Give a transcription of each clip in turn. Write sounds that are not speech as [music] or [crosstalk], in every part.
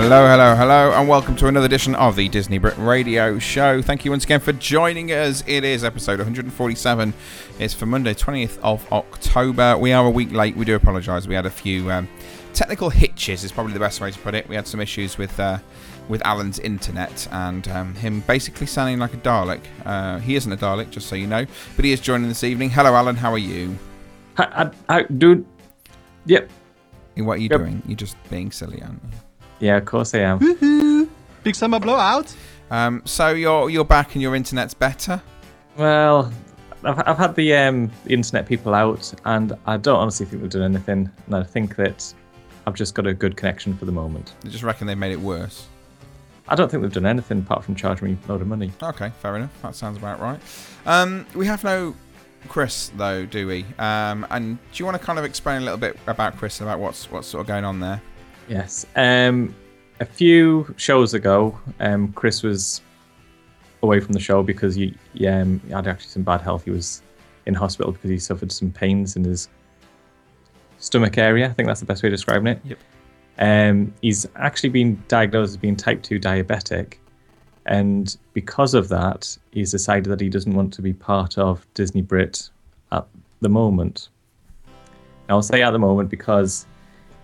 Hello, hello, hello, and welcome to another edition of the Disney Brit Radio Show. Thank you once again for joining us. It is episode 147. It's for Monday, 20th of October. We are a week late. We do apologise. We had a few um, technical hitches. Is probably the best way to put it. We had some issues with uh, with Alan's internet and um, him basically sounding like a Dalek. Uh, he isn't a Dalek, just so you know, but he is joining this evening. Hello, Alan. How are you? I, I, I, dude. Yep. What are you Yep. doing? You're just being silly, aren't you? Yeah, of course I am. Woohoo! Big summer blowout. Um, so you're you're back and your internet's better. Well, I've, I've had the um, internet people out, and I don't honestly think they've done anything. And I think that I've just got a good connection for the moment. I just reckon they made it worse. I don't think they've done anything apart from charging me a load of money. Okay, fair enough. That sounds about right. Um, we have no Chris though, do we? Um, and do you want to kind of explain a little bit about Chris and about what's what's sort of going on there? Yes. Um, a few shows ago, um, Chris was away from the show because he, he, um, he had actually some bad health. He was in hospital because he suffered some pains in his stomach area. I think that's the best way of describing it. Yep. Um, he's actually been diagnosed as being type 2 diabetic. And because of that, he's decided that he doesn't want to be part of Disney Brit at the moment. I'll say at the moment because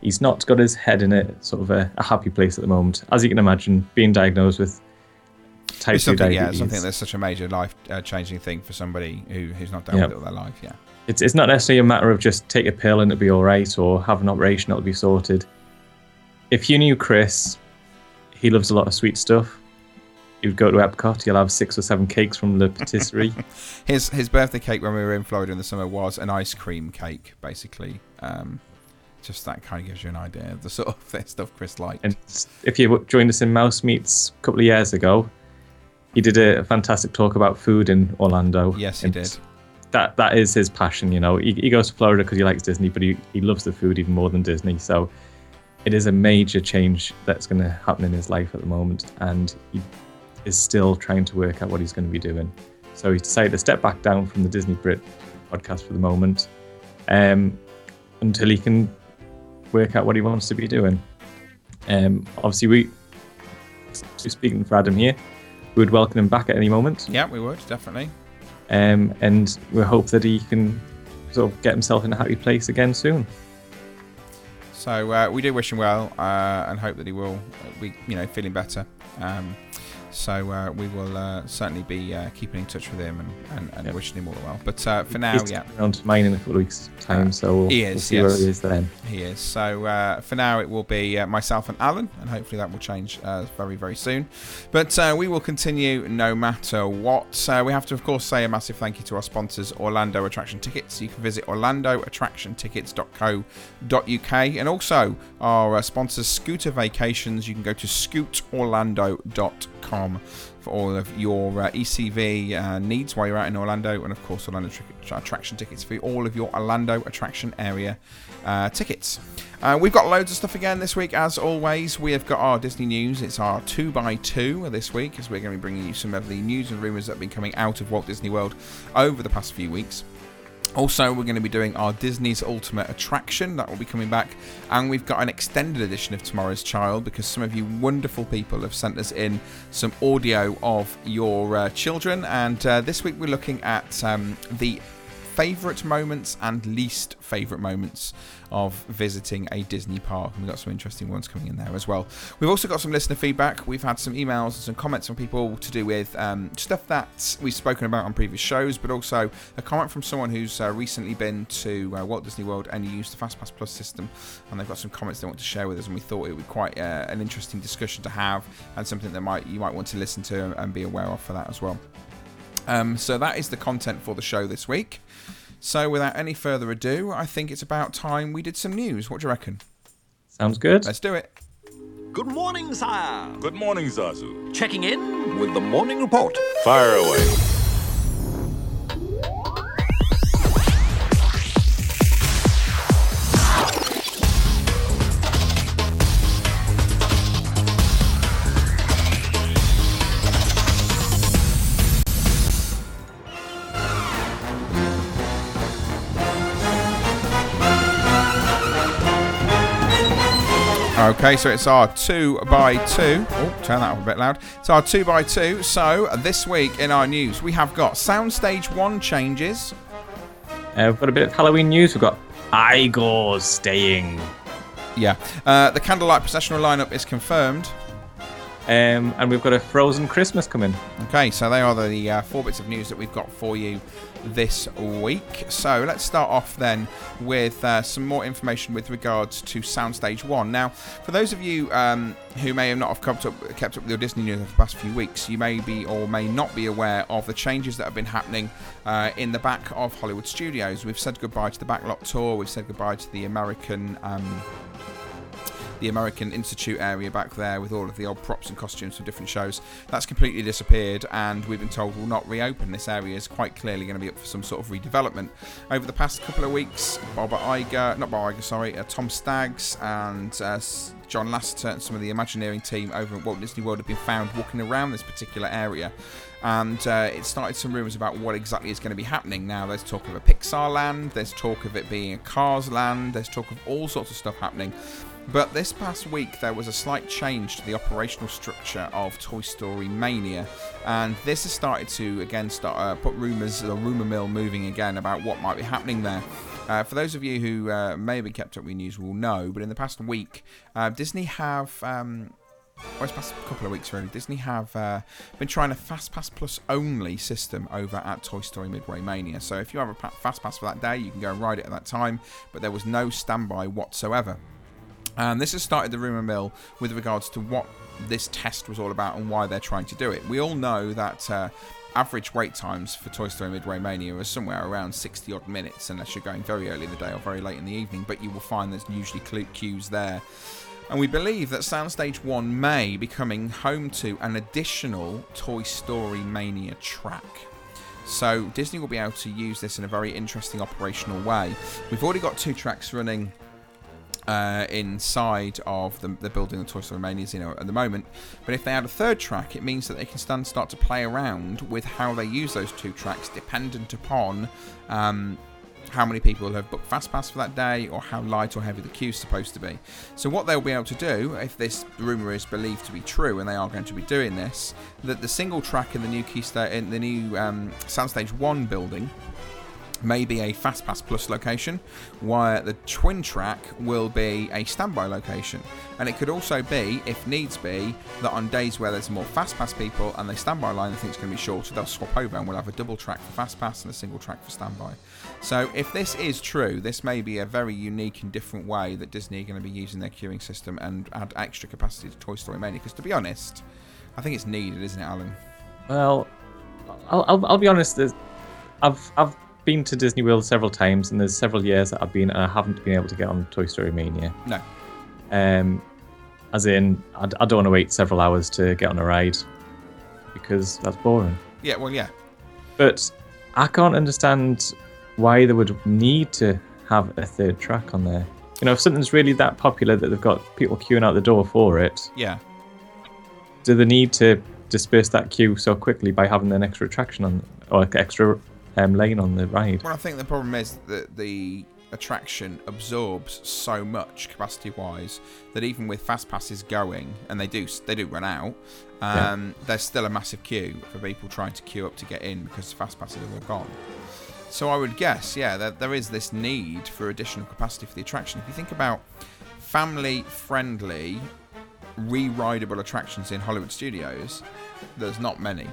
he's not got his head in a sort of a, a happy place at the moment. As you can imagine, being diagnosed with type 2 something, yeah, diabetes. something that's such a major life-changing thing for somebody who, who's not dealt Yeah. with it all their life. Yeah. it's, it's not necessarily a matter of just take a pill and it'll be all right or have an operation, and it'll be sorted. If you knew Chris, he loves a lot of sweet stuff. You'd go to Epcot, you'll have six or seven cakes from the patisserie. [laughs] His his birthday cake when we were in Florida in the summer was an ice cream cake, basically. Um, just that kind of gives you an idea of the sort of stuff Chris liked. and if you joined us in Mouse Meets a couple of years ago, he did a fantastic talk about food in Orlando. yes, he did. that that is his passion. You know, he, he goes to Florida because he likes Disney, but he, he loves the food even more than Disney. So it is a major change that's going to happen in his life at the moment, and he is still trying to work out what he's going to be doing. So he's decided to step back down from the Disney Brit podcast for the moment, um, until he can work out what he wants to be doing. Um, obviously, we speaking for Adam here, we would welcome him back at any moment. Yeah, we would definitely. Um, and we hope that he can sort of get himself in a happy place again soon. So uh, we do wish him well uh, and hope that he will be, you know, feeling better. Um, so uh, we will uh, certainly be uh, keeping in touch with him and, and, and Yep. wishing him all the well. But uh, for now, He's yeah, around to mine in a couple of weeks' time, so we'll, he we'll is, see where yes. he is then. he is. So uh, for now, it will be uh, myself and Alan, and hopefully that will change uh, very, very soon. But uh, we will continue no matter what. Uh, we have to, of course, say a massive thank you to our sponsors, Orlando Attraction Tickets. You can visit orlandoattractiontickets.co.uk, and also our uh, sponsors, Scooter Vacations. You can go to scootorlando.com for all of your uh, ECV uh, needs while you're out in Orlando, and of course, Orlando Tri- Attraction Tickets for all of your Orlando Attraction area uh, tickets. Uh, we've got loads of stuff again this week, as always. We have got our Disney news. It's our two by two this week, as we're going to be bringing you some of the news and rumours that have been coming out of Walt Disney World over the past few weeks. Also, we're going to be doing our Disney's Ultimate Attraction. That will be coming back. And we've got an extended edition of Tomorrow's Child because some of you wonderful people have sent us in some audio of your uh, children. And uh, this week we're looking at um, the favourite moments and least favourite moments of visiting a Disney park. And we've got some interesting ones coming in there as well. We've also got some listener feedback. We've had some emails and some comments from people to do with um, stuff that we've spoken about on previous shows, but also a comment from someone who's uh, recently been to uh, Walt Disney World and used the FastPass Plus system. And they've got some comments they want to share with us, and we thought it would be quite uh, an interesting discussion to have and something that might you might want to listen to and be aware of for that as well. Um, so that is the content for the show this week. So without any further ado, I think it's about time we did some news. What do you reckon? Sounds good. Let's do it. Good morning, sire. Good morning, Zazu. Checking in with the morning report. Fire away. Okay, so it's our two by two. Oh, turn that up a bit loud. It's our two by two. So this week in our news, we have got Soundstage One changes. Uh, we've got a bit of Halloween news. We've got Igor staying. Yeah, uh, the candlelight processional lineup is confirmed. Um, and we've got a Frozen Christmas coming. Okay, so they are the uh, four bits of news that we've got for you this week. So let's start off then with uh, some more information with regards to Soundstage One. Now, for those of you um, who may have not have kept up, kept up with your Disney news over the past few weeks, you may be or may not be aware of the changes that have been happening uh, in the back of Hollywood Studios. We've said goodbye to the backlot tour. We've said goodbye to the American. Um, the American Institute area back there with all of the old props and costumes from different shows. That's completely disappeared, and we've been told will not reopen. This area is quite clearly going to be up for some sort of redevelopment. Over the past couple of weeks, Bob Iger, not Bob Iger, sorry, uh, Tom Staggs and uh, John Lasseter and some of the Imagineering team over at Walt Disney World have been found walking around this particular area. And uh, it started some rumours about what exactly is going to be happening. Now, there's talk of a Pixar land, there's talk of it being a Cars land, there's talk of all sorts of stuff happening. But this past week, there was a slight change to the operational structure of Toy Story Mania, and this has started to again start uh, put rumours, the rumour mill moving again about what might be happening there. Uh, for those of you who uh, may have kept up with news, will know. But in the past week, uh, Disney have. Um, well, it's past a couple of weeks really. Disney have uh, been trying a Fast Pass Plus only system over at Toy Story Midway Mania. So if you have a Fast Pass for that day, you can go and ride it at that time. But there was no standby whatsoever. And this has started the rumour mill with regards to what this test was all about and why they're trying to do it. We all know that uh, average wait times for Toy Story Midway Mania are somewhere around 60 odd minutes, unless you're going very early in the day or very late in the evening, but you will find there's usually queues there. And we believe that Soundstage 1 may be coming home to an additional Toy Story Mania track. So Disney will be able to use this in a very interesting operational way. We've already got two tracks running uh, inside of the, the building of Toy Story Manias, you know, at the moment. But if they add a third track, it means that they can start to play around with how they use those two tracks, dependent upon um, how many people have booked FastPass for that day or how light or heavy the queue's supposed to be. So what they'll be able to do, if this rumor is believed to be true, and they are going to be doing this, that the single track in the new key sta- in the new um, Soundstage One building maybe a FastPass Plus location, while the twin track will be a standby location. And it could also be, if needs be, that on days where there's more FastPass people and the standby line they think it's going to be shorter, they'll swap over and we'll have a double track for FastPass and a single track for standby. So if this is true, this may be a very unique and different way that Disney are going to be using their queuing system and add extra capacity to Toy Story Mania. Because to be honest, I think it's needed, isn't it, Alan? Well, I'll, I'll, I'll be honest. I've I've been to Disney World several times, and there's several years that I've been and I haven't been able to get on Toy Story Mania. No. Um, as in, I, I don't want to wait several hours to get on a ride because that's boring. Yeah, well, yeah. But I can't understand why they would need to have a third track on there. You know, if something's really that popular that they've got people queuing out the door for it, Yeah. do they need to disperse that queue so quickly by having an extra attraction on or extra um, lane on the ride? Well, I think the problem is that the attraction absorbs so much capacity-wise that even with fast passes going, and they do they do run out, um, there's still a massive queue for people trying to queue up to get in because the fast passes are all gone. So I would guess, yeah, that there is this need for additional capacity for the attraction. If you think about family-friendly, re-rideable attractions in Hollywood studios, there's not many.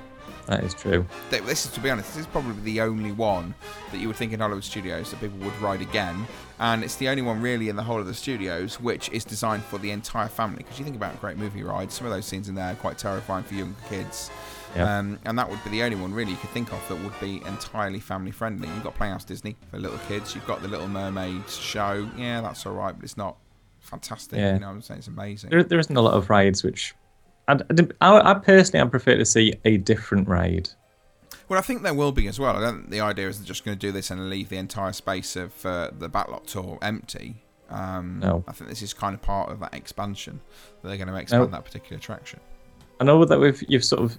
That is true. This is, to be honest, this is probably the only one that you would think in Hollywood studios that people would ride again, and it's the only one really in the whole of the studios which is designed for the entire family. Because you think about great movie rides, some of those scenes in there are quite terrifying for younger kids. Yeah. Um, and that would be the only one really you could think of that would be entirely family friendly. You've got Playhouse Disney for little kids. You've got the Little Mermaid show. Yeah, that's all right, but it's not fantastic. Yeah. You know what I'm saying? It's amazing. There, there isn't a lot of rides which. And I, I personally, I prefer to see a different ride. Well, I think there will be as well. I don't think the idea is they're just going to do this and leave the entire space of uh, the Backlot tour empty. Um, No. I think this is kind of part of that expansion that they're going to expand No. that particular attraction. I know that we've you've sort of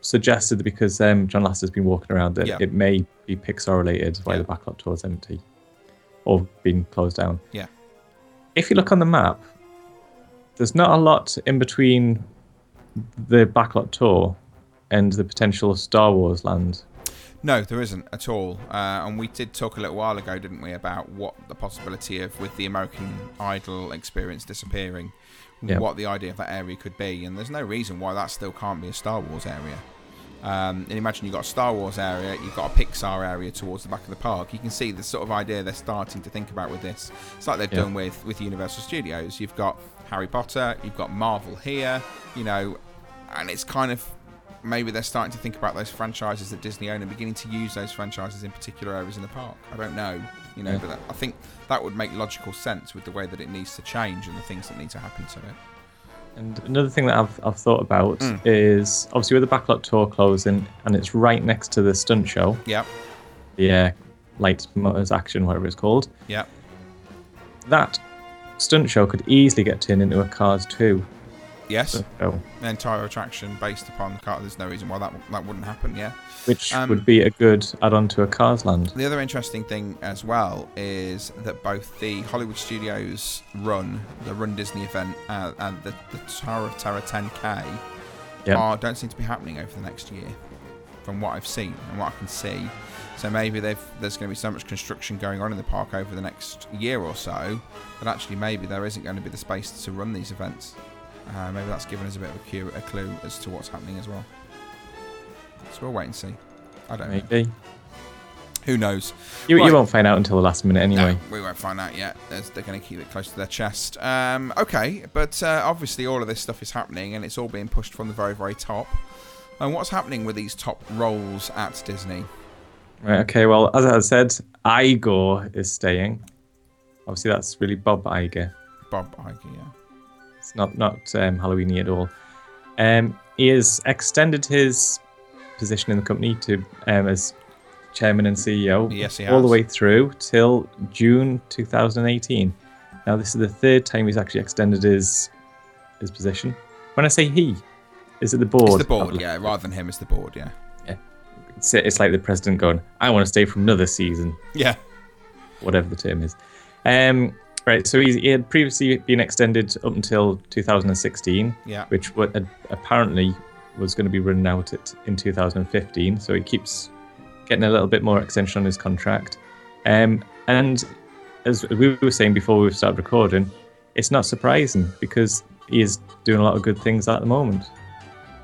suggested that because um, John Lasseter's been walking around that Yeah. it may be Pixar related why Yeah. the backlot tour is empty or being closed down. Yeah. If you look on the map, there's not a lot in between the backlot tour and the potential Star Wars land. No, there isn't at all. Uh, and we did talk a little while ago, didn't we, about what the possibility of with the American Idol experience disappearing, Yeah. what the idea of that area could be. And there's no reason why that still can't be a Star Wars area. Um, and imagine you've got a Star Wars area, you've got a Pixar area towards the back of the park. You can see the sort of idea they're starting to think about with this. It's like they've Yeah. done with, with Universal Studios. You've got Harry Potter, you've got Marvel here, you know, and it's kind of maybe they're starting to think about those franchises that Disney own and beginning to use those franchises in particular areas in the park. I don't know, you know, Yeah. but that, I think that would make logical sense with the way that it needs to change and the things that need to happen to it. And another thing that I've, I've thought about Mm. is obviously with the backlot tour closing and it's right next to the stunt show, Yeah. the uh, Lights Motors Action, whatever it's called. Yeah. that stunt show could easily get turned into a Cars 2 Yes, show, an entire attraction based upon the car. There's no reason why that that wouldn't happen. Yeah. which Um, would be a good add-on to a Cars Land. The other interesting thing as well is that both the Hollywood Studios Run, the Run Disney event, uh, and the, the Tower of Terror 10K Yep. are, don't seem to be happening over the next year, from what I've seen and what I can see. So maybe they've, there's going to be so much construction going on in the park over the next year or so that actually maybe there isn't going to be the space to run these events. Uh, maybe that's given us a bit of a clue, a clue as to what's happening as well. So we'll wait and see. I don't know. Maybe Who knows? you, Right. you won't find out until the last minute anyway. No, we won't find out yet. They're going to keep it close to their chest. Um, okay, but uh, obviously all of this stuff is happening, and it's all being pushed from the very, very top. And what's happening with these top roles at Disney? Right. Okay. Well, as I said, Igor is staying. Obviously, that's really Bob Iger. Bob Iger, yeah. It's not not um, Halloweeny at all. Um, he has extended his position in the company to um, as chairman and CEO Yes, all the way through till June 2018. Now, this is the third time he's actually extended his his position. When I say he, is it the board? It's the board, yeah. Rather than him, it's the board, yeah. It's, it's like the president going, "I want to stay for another season." Yeah. whatever the term is. Um, right, so he's, he had previously been extended up until 2016, Yeah. which wa- had apparently was going to be running out at, in 2015. So he keeps getting a little bit more extension on his contract. Um, and as we were saying before we started recording, it's not surprising because he is doing a lot of good things at the moment.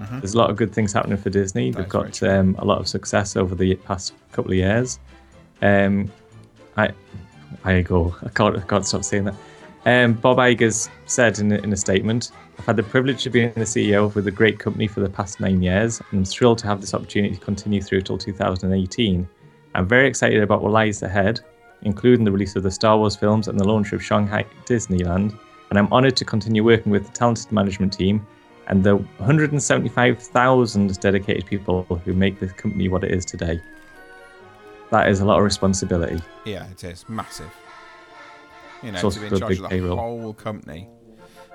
Mhm. There's a lot of good things happening for Disney. That They've got um, a lot of success over the past couple of years. Um, I, I go. I can't. I can't stop saying that. Um, Bob Iger's said in in a statement, "I've had the privilege of being the CEO with a great company for the past nine years, and I'm thrilled to have this opportunity to continue through till 2018. I'm very excited about what lies ahead, including the release of the Star Wars films and the launch of Shanghai Disneyland. And I'm honoured to continue working with the talented management team and the 175,000 dedicated people who make this company what it is today. That is a lot of responsibility. Yeah, it is. Massive. You know, It's to be in charge of the payroll. whole company.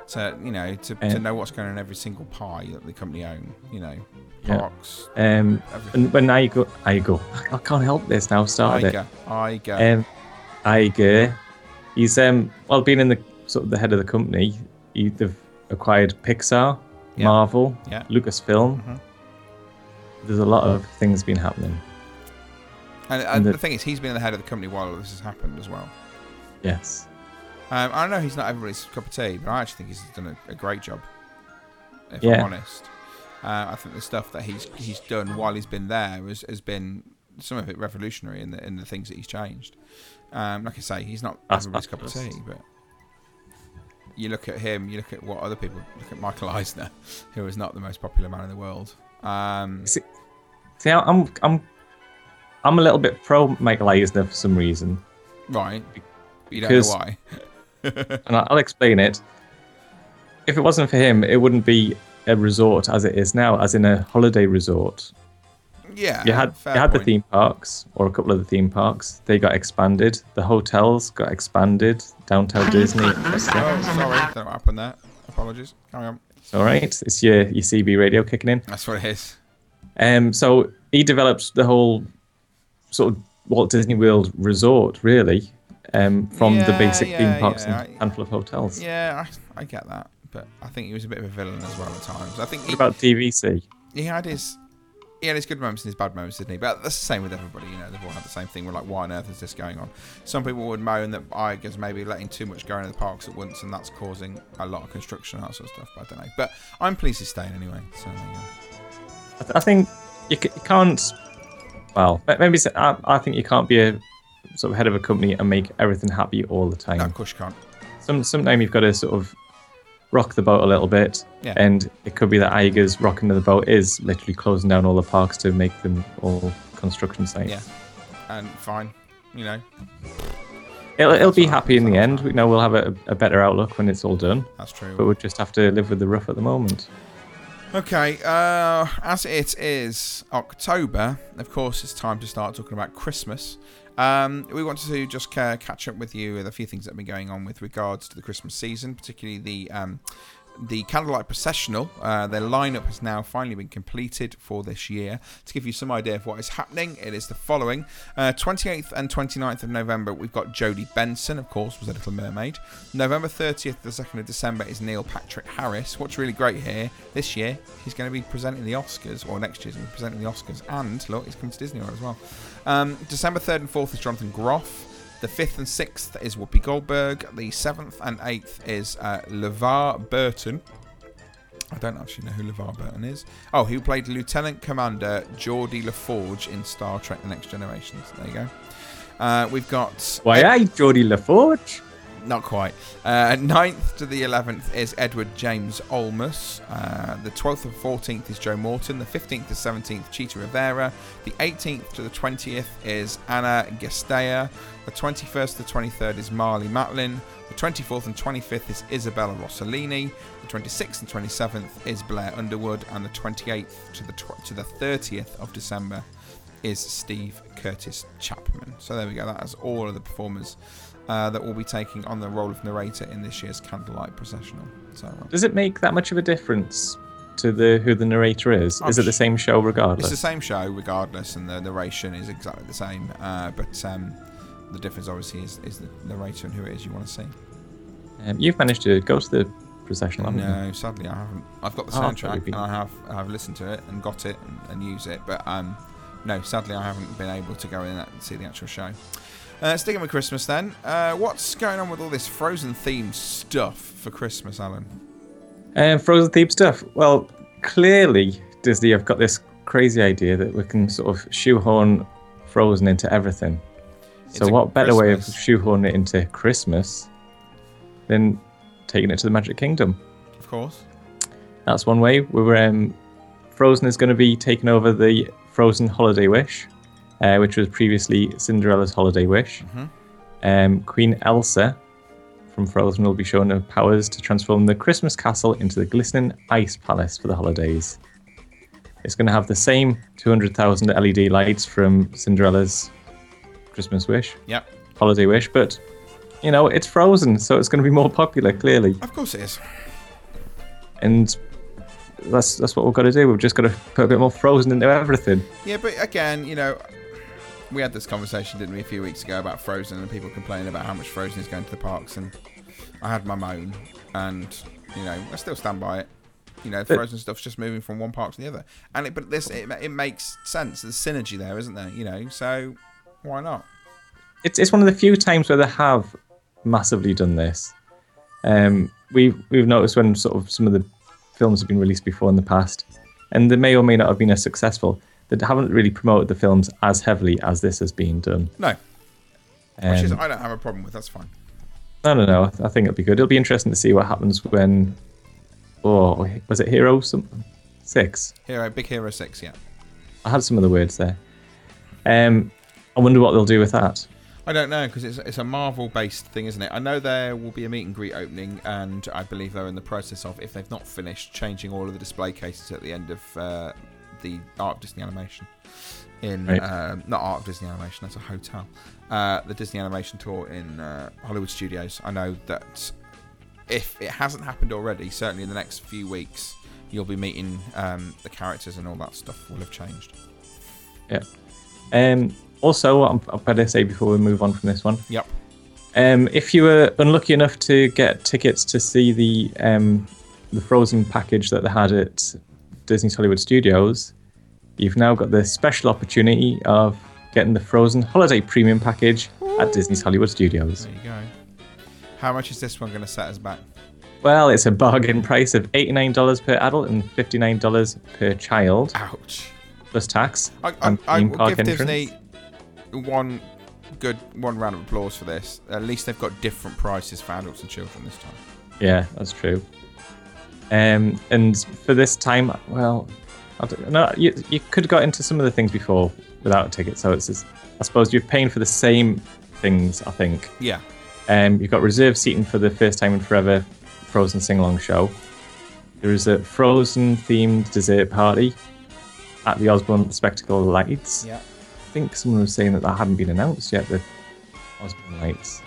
To, you know, to, to know what's going on in every single pie that the company own. You know, Yeah. parks, Um, everything. and when I go, I go, [laughs] I can't help this now. I've Started it. Iger. Iger. Um, Iger, he's um, well, being in the sort of the head of the company, he, they've acquired Pixar, Yeah. Marvel, Yeah. Lucasfilm. Mhm. There's a lot of things been happening. And, And and the- the thing is, he's been the head of the company while all this has happened as well. Yes. Um, I know he's not everybody's cup of tea, but I actually think he's done a, a great job. If Yeah. I'm honest, uh, I think the stuff that he's he's done while he's been there has, has been some of it revolutionary in the in the things that he's changed. Um, like I say, he's not That's everybody's cup of tea, but you look at him, you look at what other people look at Michael Eisner, [laughs] who is not the most popular man in the world. Um, See, see, I'm I'm I'm a little bit pro Michael Eisner for some reason, right, you don't Because- know why. [laughs] and I- I'll explain it. If it wasn't for him, it wouldn't be a resort as it is now, as in a holiday resort. Yeah, You had fair you had the theme parks, or a couple of the theme parks. They got expanded. The hotels got expanded. Downtown Disney. Oh, sorry, don't know what happened there. Apologies. Carry on. It's all right. It's your your CB radio kicking in. That's what it is. Um, so he developed the whole sort of Walt Disney World resort, really, um, from the basic yeah, theme parks yeah, and handful of hotels. Yeah, I, I get that, but I think he was a bit of a villain as well at times. I think he, about DVC? he had his he had his good moments and his bad moments, didn't he? But that's the same with everybody. You know, they've all had the same thing. We're like, why on earth is this going on? Some people would moan that I guess maybe letting too much go into the parks at once, and that's causing a lot of construction and that sort of stuff. But I don't know. But I'm pleased he's staying anyway. So there you go. I, th- I think you, c- you can't. Well, ma- maybe I, think you can't be a sort of head of a company and make everything happy all the time. No, of course you can't. Some sometimes you've got to sort of rock the boat a little bit, Yeah. and it could be that Iger's rocking the boat is literally closing down all the parks to make them all construction sites. Yeah, and fine. You know, It'll, it'll be happy in the end. We know we'll have a, a better outlook when it's all done, that's true. but we'll just have to live with the rough at the moment. Okay, uh, as it is October, of course, it's time to start talking about Christmas. Um, we wanted to just uh, catch up with you with a few things that have been going on with regards to the Christmas season, particularly the um, the Candlelight Processional. Uh, their lineup has now finally been completed for this year. To give you some idea of what is happening, it is the following: uh, 28th and 29th of November, we've got Jodi Benson, of course, was a Little Mermaid. November 30th to the 2nd of December is Neil Patrick Harris. What's really great here this year, he's going to be presenting the Oscars, or next year he's going to be presenting the Oscars, and look, he's coming to Disney World as well. Um, December 3rd and 4th is Jonathan Groff. The 5th and 6th is Whoopi Goldberg. The 7th and 8th is uh, LeVar Burton. I don't actually know who LeVar Burton is. Oh, he played Lieutenant Commander Geordi LaForge in Star Trek The Next Generations. There you go. Uh, we've got. Why, aye, Geordie LaForge. Not quite. Uh, 9th to the 11th is Edward James Olmos. Uh, the 12th and 14th is Joe Morton. The 15th to 17th, Chita Rivera. The 18th to the 20th is Anna Gasteyer. The 21st to 23rd is Marlee Matlin. The 24th and 25th is Isabella Rossellini. The 26th and 27th is Blair Underwood. And the 28th to the, tw- to the 30th of December is Steve Curtis Chapman. So there we go. That is all of the performers uh, that will be taking on the role of narrator in this year's Candlelight Processional. So uh, Does it make that much of a difference to the who the narrator is? I'm is it the same show regardless? it's the same show regardless, and the narration is exactly the same. Uh, but um, the difference obviously is, is the narrator and who it is you want to see. Um, you've managed to go to the processional, haven't you? No, sadly I haven't. I've got the Oh, soundtrack that'd and I have I have listened to it and got it and, and use it, but um, no, sadly I haven't been able to go in and see the actual show. Uh, sticking with Christmas then, uh, what's going on with all this Frozen themed stuff for Christmas, Alan? Um, Frozen themed stuff. Well, clearly Disney have got this crazy idea that we can sort of shoehorn Frozen into everything. So Into what better way of Christmas. shoehorning it into Christmas than taking it to the Magic Kingdom? Of course. That's one way. We were um, Frozen is going to be taking over the Frozen Holiday Wish, uh, which was previously Cinderella's Holiday Wish. Mhm. Um, Queen Elsa from Frozen will be shown her powers to transform the Christmas castle into the glistening ice palace for the holidays. It's going to have the same 200,000 LED lights from Cinderella's Christmas Wish, Yep. Holiday Wish, but you know it's Frozen, so it's going to be more popular, clearly Of course it is. and that's that's what we've got to do. We've just got to put a bit more frozen into everything. Yeah, but again, you know, we had this conversation, didn't we, a few weeks ago about Frozen and people complaining about how much Frozen is going to the parks, and I had my moan, and you know, I still stand by it. You know, Frozen stuff's just moving from one park to the other, and it, but this it, it makes sense. There's synergy there, isn't there? You know, so Why not? it's it's one of the few times where they have massively done this. Um, we've we've noticed when sort of some of the films have been released before in the past, and they may or may not have been as successful. They haven't really promoted the films as heavily as this has been done. No, which is Um, I don't have a problem with. That's fine. no, no, no. I think it'll be good. It'll be interesting to see what happens when. Oh, was it Hero some six? Hero, Big Hero Six. Yeah. I had some of the words there. Um, I wonder what they'll do with that. I don't know because it's it's a Marvel based thing, isn't it? I know there will be a meet and greet opening, and I believe they're in the process of, if they've not finished, changing all of the display cases at the end of uh, the Art of Disney Animation. In Right. um, not Art of Disney Animation, that's a hotel. Uh, the Disney Animation tour in uh, Hollywood Studios. I know that if it hasn't happened already, certainly in the next few weeks, you'll be meeting um, the characters and all that stuff will have changed. Yeah. Um, also, I'm, I better say before we move on from this one, Yep. um, if you were unlucky enough to get tickets to see the um, the Frozen package that they had at Disney's Hollywood Studios, you've now got the special opportunity of getting the Frozen Holiday Premium package at Disney's Hollywood Studios. There you go. How much is this one going to set us back? Well, it's a bargain price of $89 per adult and $59 per child, Ouch. plus tax. I, I, and I theme will give entrance. Disney one good one round of applause for this. At least they've got different prices for adults and children this time. Yeah, that's true. Um, and for this time, well, I don't know. You, you could have got into some of the things before without a ticket. So it's, just, I suppose you're paying for the same things. I think. Yeah. Um, you've got reserved seating for the first time in forever Frozen sing along show. There is a Frozen themed dessert party at the Osborne Spectacle Lights. Yeah. I think someone was saying that that hadn't been announced yet. The Osborne Lights.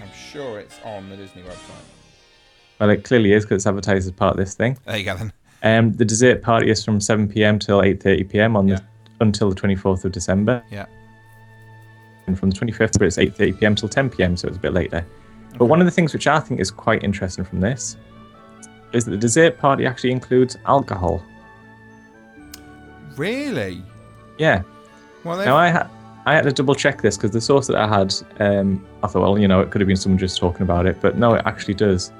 I'm sure it's on the Disney website. Well, it clearly is because it's advertised as part of this thing. There you go then. Um, the dessert party is from 7 p.m. till 8:30 p.m. on Yeah. the until the 24th of December, Yeah. and from the 25th, but it's 8:30 p.m. till 10 p.m. So it's a bit later. But one of the things which I think is quite interesting from this is that the dessert party actually includes alcohol. Really? Yeah. Well, Now I had I had to double check this because the source that I had, um, I thought, well, you know, it could have been someone just talking about it, but no, it actually does.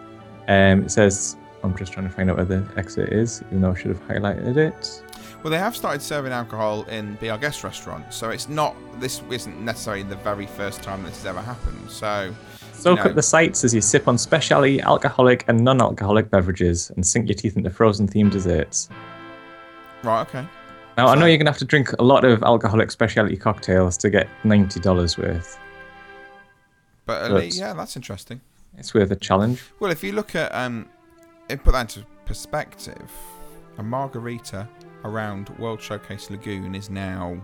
Um, it says, I'm just trying to find out where the exit is, even though I should have highlighted it. well they have started serving alcohol in Be Our Guest restaurant, so it's not. This isn't necessarily the very first time this has ever happened. So. Soak No. up the sights as you sip on specialty alcoholic and non-alcoholic beverages and sink your teeth into frozen-themed desserts. Right. Okay. Now, I know you're going to have to drink a lot of alcoholic specialty cocktails to get $90 worth. But at But- least, yeah, that's interesting. It's worth a challenge. Well, if you look at um, put that into perspective, a margarita around World Showcase Lagoon is now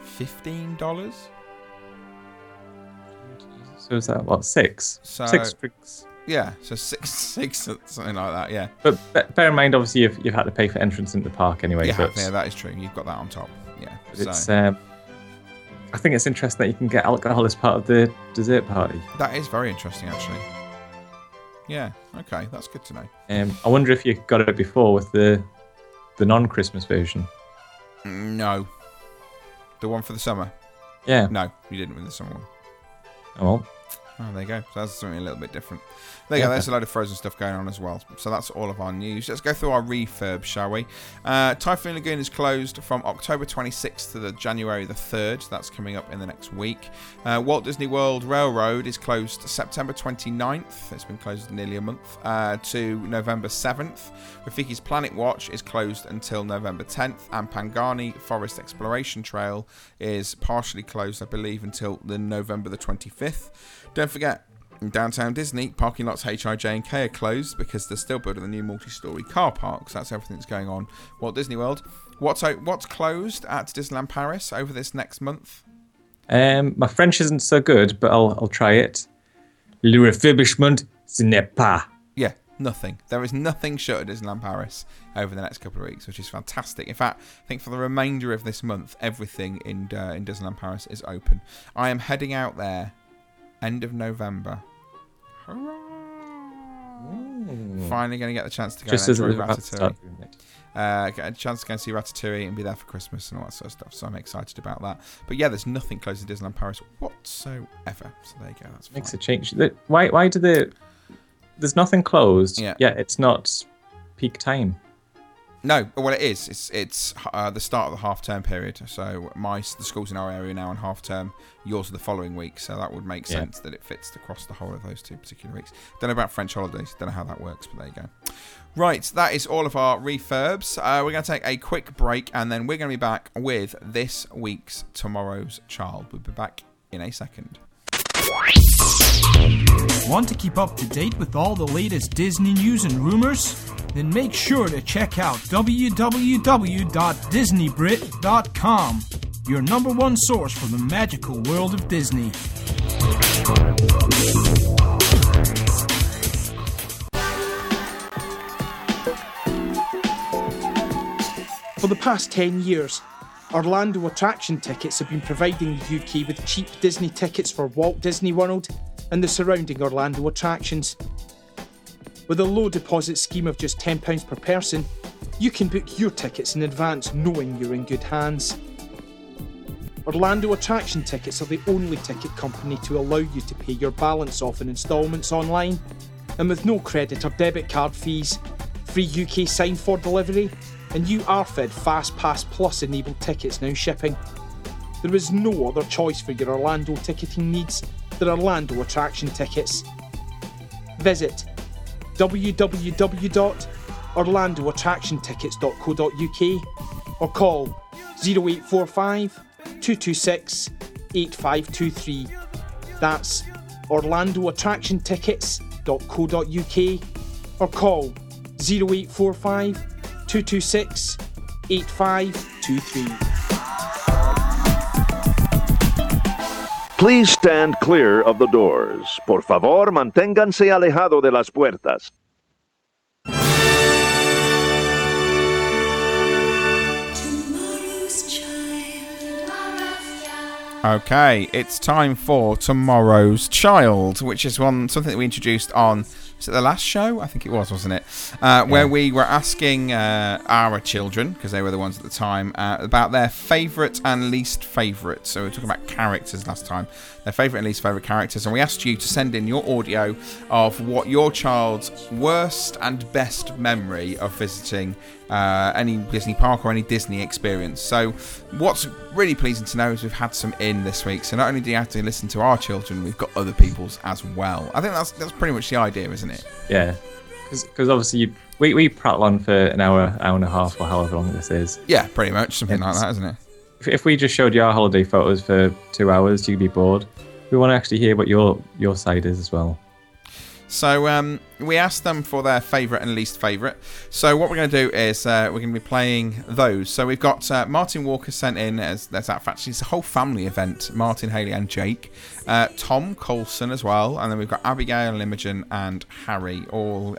fifteen dollars. So is that, what, six? So Six drinks. yeah, so six, [laughs] six, something like that. Yeah, But be- bear in mind, obviously, you've, you've had to pay for entrance into the park anyway. yeah, but yeah, that is true. You've got that on top. Yeah, it's, so um, I think it's interesting that you can get alcohol as part of the dessert party. that is very interesting, actually. Yeah. Okay, that's good to know. Um, I wonder if you got it before with the the non-Christmas version. No, the one for the summer. Yeah. No, you didn't win the summer one. Oh, well, Oh, there you go. So that's something a little bit different. There you go. There's a load of Frozen stuff going on as well. So that's all of our news. Let's go through our refurb, shall we? Uh, Typhoon Lagoon is closed from October 26th to the January the 3rd. That's coming up in the next week. Uh, Walt Disney World Railroad is closed September 29th. It's been closed nearly a month uh, to November 7th. Rafiki's Planet Watch is closed until November 10th, and Pangani Forest Exploration Trail is partially closed, I believe, until the November the 25th. Don't forget, in downtown Disney, parking lots H, I, J, and K are closed because they're still building the new multi-story car parks. That's everything that's going on. Walt Disney World. What's what's closed at Disneyland Paris over this next month? Um, my French isn't so good, but I'll I'll try it. Le refurbishment, ce n'est pas. Yeah, nothing. There is nothing shut at Disneyland Paris over the next couple of weeks, which is fantastic. In fact, I think for the remainder of this month, everything in uh, in Disneyland Paris is open. I am heading out there end of November. Finally going to get the chance to go Just and enjoy to Ratatouille. uh, get a chance to go and see Ratatouille and be there for Christmas and all that sort of stuff. So I'm excited about that. But yeah, there's nothing close to Disneyland Paris whatsoever. So there you go. That's Makes fine. a change. Why? Why do the? There's nothing closed. Yeah. Yeah. It's not peak time. No, well, it is. It's it's uh, the start of the half term period. So my the schools in our area now on half term. Yours are the following week. So that would make Yeah. sense that it fits across the whole of those two particular weeks. Don't know about French holidays. Don't know how that works, but there you go. Right, that is all of our refurbs. Uh, we're going to take a quick break, and then we're going to be back with this week's Tomorrow's Child. We'll be back in a second. Want to keep up to date with all the latest Disney news and rumors? Then make sure to check out www.disneybrit.com, your number one source for the magical world of Disney. For the past 10 years, Orlando attraction tickets have been providing the UK with cheap Disney tickets for Walt Disney World and the surrounding Orlando attractions. With a low deposit scheme of just £10 per person, you can book your tickets in advance knowing you're in good hands. Orlando attraction tickets are the only ticket company to allow you to pay your balance off in instalments online, and with no credit or debit card fees, free UK sign for delivery, and you are fed Fast Pass Plus enabled tickets now shipping. There is no other choice for your Orlando ticketing needs than Orlando attraction tickets. Visit www.orlandoattractiontickets.co.uk or call 0845 226 8523. That's orlandoattractiontickets.co.uk or call 0845 226 8523. Please stand clear of the doors. Por favor, manténganse alejado de las puertas. Okay, it's time for tomorrow's child, which is one something that we introduced on was it the last show? I think it was, wasn't it? Uh, Where we were asking uh, our children because they were the ones at the time uh, about their favourite and least favourite. So we were talking about characters last time, their favourite and least favourite characters, and we asked you to send in your audio of what your child's worst and best memory of visiting uh, any Disney park or any Disney experience. So, what's really pleasing to know is we've had some in this week. So, not only do you have to listen to our children, we've got other people's as well. I think that's that's pretty much the idea, isn't it? Yeah. Because obviously you, we we prattle on for an hour, hour and a half, or however long this is. Yeah, pretty much something like that, isn't it? If, we just showed you our holiday photos for two hours, you'd be bored. We want to actually hear what your your side is as well. So um, we asked them for their favourite and least favourite. So what we're going to do is uh, we're going to be playing those. So we've got uh, Martin Walker sent in as that's actually it's a whole family event. Martin, Haley, and Jake. Uh, Tom Colson as well, and then we've got Abigail, Imogen, and Harry all.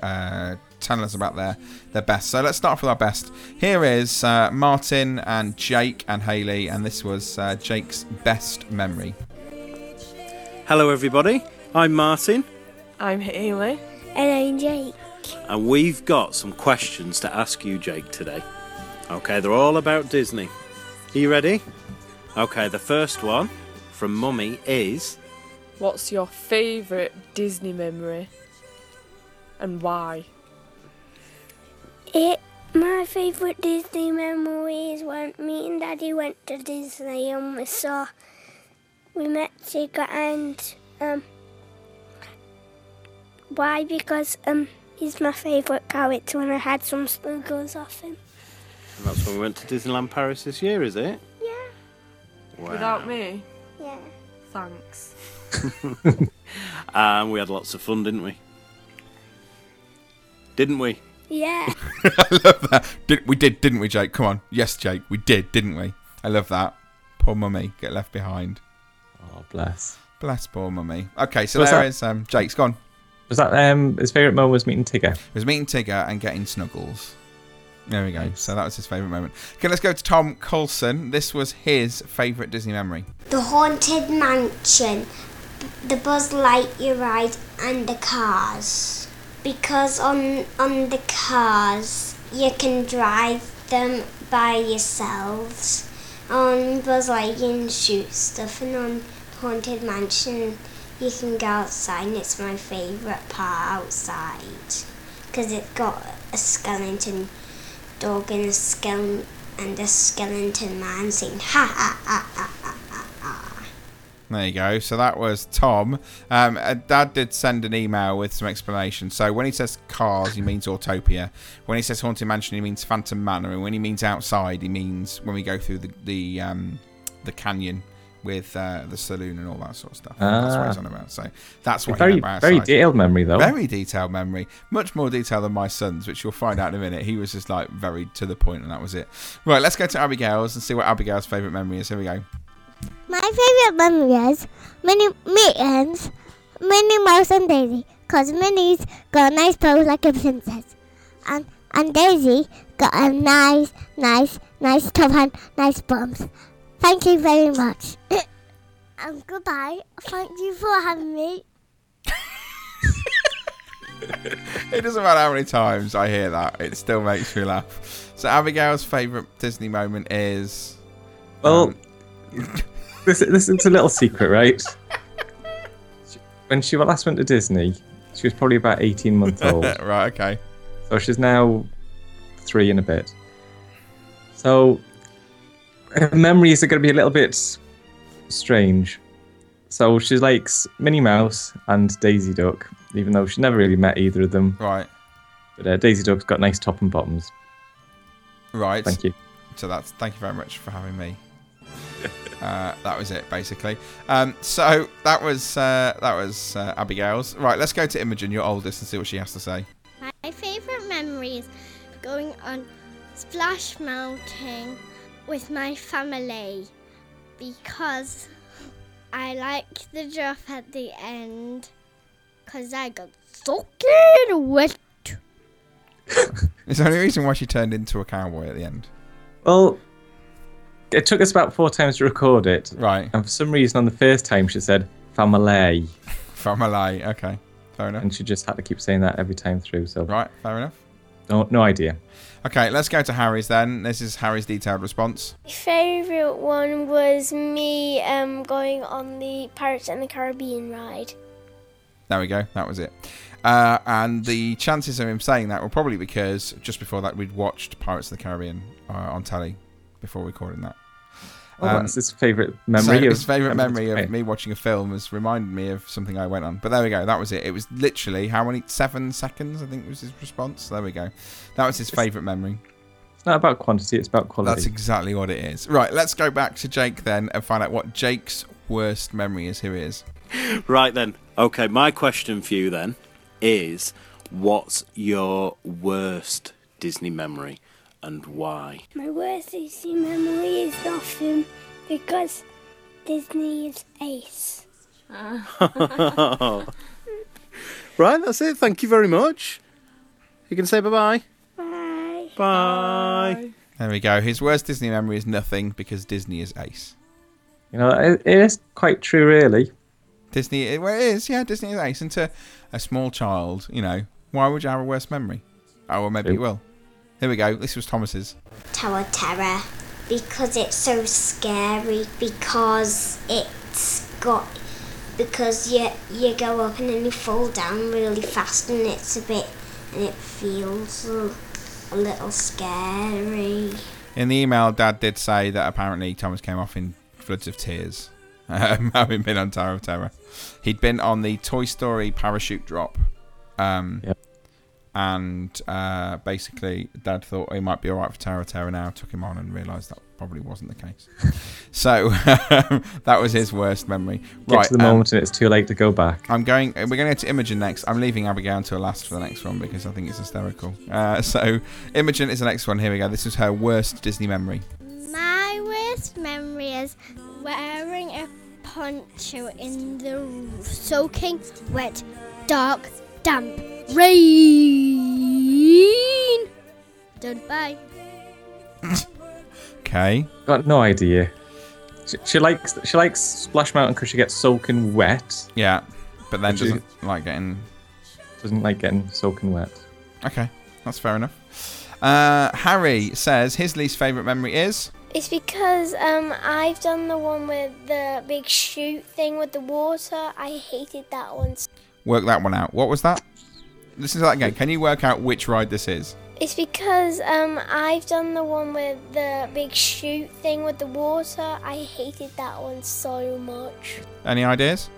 Telling us about their their best. So let's start off with our best. Here is uh, Martin and Jake and Haley, and this was uh, Jake's best memory. Hello, everybody. I'm Martin, I'm Haley. And I'm Jake. and we've got some questions to ask you, Jake, today. Okay, they're all about Disney. Are you ready? Okay, the first one from Mummy is What's your favourite Disney memory? And why? It, my favourite Disney memory is when me and Daddy went to Disney and we saw, we met Tigger and, um, why? Because, um, he's my favourite character and I had some snuggles off him. and that's when we went to Disneyland Paris this year, is it? Yeah. Wow. Without me? Yeah. Thanks. And [laughs] we had lots of fun, didn't we? Didn't we? Yeah. [laughs] I love that. Did, we did, didn't we, Jake? Come on. Yes, Jake, we did, didn't we? I love that. Poor mummy, get left behind. Oh, bless. Bless poor mummy. Okay, so What's there that? is um, Jake's gone. Was that um his favourite moment was meeting Tigger? It was meeting Tigger and getting snuggles. There we go. So that was his favourite moment. Okay, let's go to Tom Coulson. This was his favourite Disney memory. the Haunted Mansion, the Buzz Lightyear ride, and the cars. Because on on the cars, you can drive them by yourselves. On Buzz Lightyear shoot stuff, and on Haunted Mansion you can go outside, and it's my favourite part outside because it's got a skeleton dog and a skeleton and a skeleton man saying ha ha ha ha ha. There you go. So that was Tom. Um, uh, Dad did send an email with some explanation. So when he says cars, he means Autopia. When he says Haunted Mansion, he means Phantom Manor. And when he means outside, he means when we go through the the, um, the canyon with uh, the saloon and all that sort of stuff. That's what he's Ah. on about. So that's what very he meant by very detailed memory though. Very detailed memory. Much more detail than my son's, which you'll find out in a minute. He was just like very to the point, and that was it. Right, let's go to Abigail's and see what Abigail's favourite memory is. Here we go. My favorite memory is Minnie Mittens, Minnie Mouse and Daisy. Cause Minnie's got a nice pose like a princess. And and Daisy got a nice, nice, nice top and nice bums. Thank you very much. [coughs] and goodbye. Thank you for having me. [laughs] It doesn't matter how many times I hear that, it still makes me laugh. So Abigail's favourite Disney moment is. Well, um, [laughs] this this is a little secret, right? When she last went to Disney, she was probably about eighteen months [laughs] old. right, okay. So she's now three and a bit. So her memories are going to be a little bit strange. So she likes Minnie Mouse and Daisy Duck, even though she never really met either of them. Right. But uh, Daisy Duck's got nice top and bottoms. Right. Thank you. So that's thank you very much for having me. Uh, that was it, basically. Um, so that was uh, that was uh, Abigail's. Right, let's go to Imogen, your oldest, and see what she has to say. My favorite memory is going on Splash Mountain with my family because I like the drop at the end because I got soaking wet. [laughs] Is there any reason why she turned into a cowboy at the end? Well, it took us about four times to record it. Right. And for some reason, on the first time, she said family. Family. Okay. Fair enough. And she just had to keep saying that every time through. So Right. Fair enough. no, no idea. Okay, let's go to Harry's then. This is Harry's detailed response. My favourite one was me um, going on the Pirates and the Caribbean ride. There we go. That was it. Uh, and the chances of him saying that were probably because just before that we'd watched Pirates of the Caribbean uh, on telly before recording that. Oh, Um, that's his favourite memory. So of his favourite memory of me watching a film has reminded me of something I went on. But there we go. That was it. It was literally how many seven seconds I think was his response. There we go. That was his favourite memory. It's not about quantity; it's about quality. That's exactly what it is. Right. Let's go back to Jake then and find out what Jake's worst memory is. Here he is. [laughs] Right then. Okay, my question for you then is what's your worst Disney memory and why? My worst Disney memory is nothing because Disney is ace. Ah. [laughs] right, that's it. Thank you very much. You can say bye bye. Bye. Bye. There we go. His worst Disney memory is nothing because Disney is ace. You know, it, it is quite true, really. Disney, it, well, it is, yeah, Disney is ace. And to a small child, you know, why would you have a worst memory? Oh, well, maybe True. you will. Here we go. This was Thomas's. Tower Terror because it's so scary because it's got because you you go up and then you fall down really fast and it's a bit and it feels a, a little scary. In the email, Dad did say that apparently Thomas came off in floods of tears, [laughs] um, having been on Tower of Terror. He'd been on the Toy Story parachute drop, um, Yep. And uh, basically, Dad thought he might be all right for Tower of now. Took him on and realised that probably wasn't the case. [laughs] so that was his worst memory. Get right, to the um, moment and it's too late to go back. I'm going. We're going to go to Imogen next. I'm leaving Abigail until last for the next one because I think it's hysterical. Uh, so Imogen is the next one. Here we go. This is her worst Disney memory. My worst memory is wearing a poncho in the soaking wet, dark, damp rain. Done. Bye. [laughs] Okay. Got no idea. She, she likes she likes Splash Mountain because she gets soaking wet. Yeah, but then Would you- doesn't like getting. Doesn't like getting soaking wet. Okay, that's fair enough. Uh, Harry says his least favourite memory is. It's because um, I've done the one with the big shoot thing with the water. I hated that one. Work that one out. What was that? Listen to that again. Can you work out which ride this is? It's because um, I've done the one with the big shoot thing with the water. I hated that one so much. Any ideas?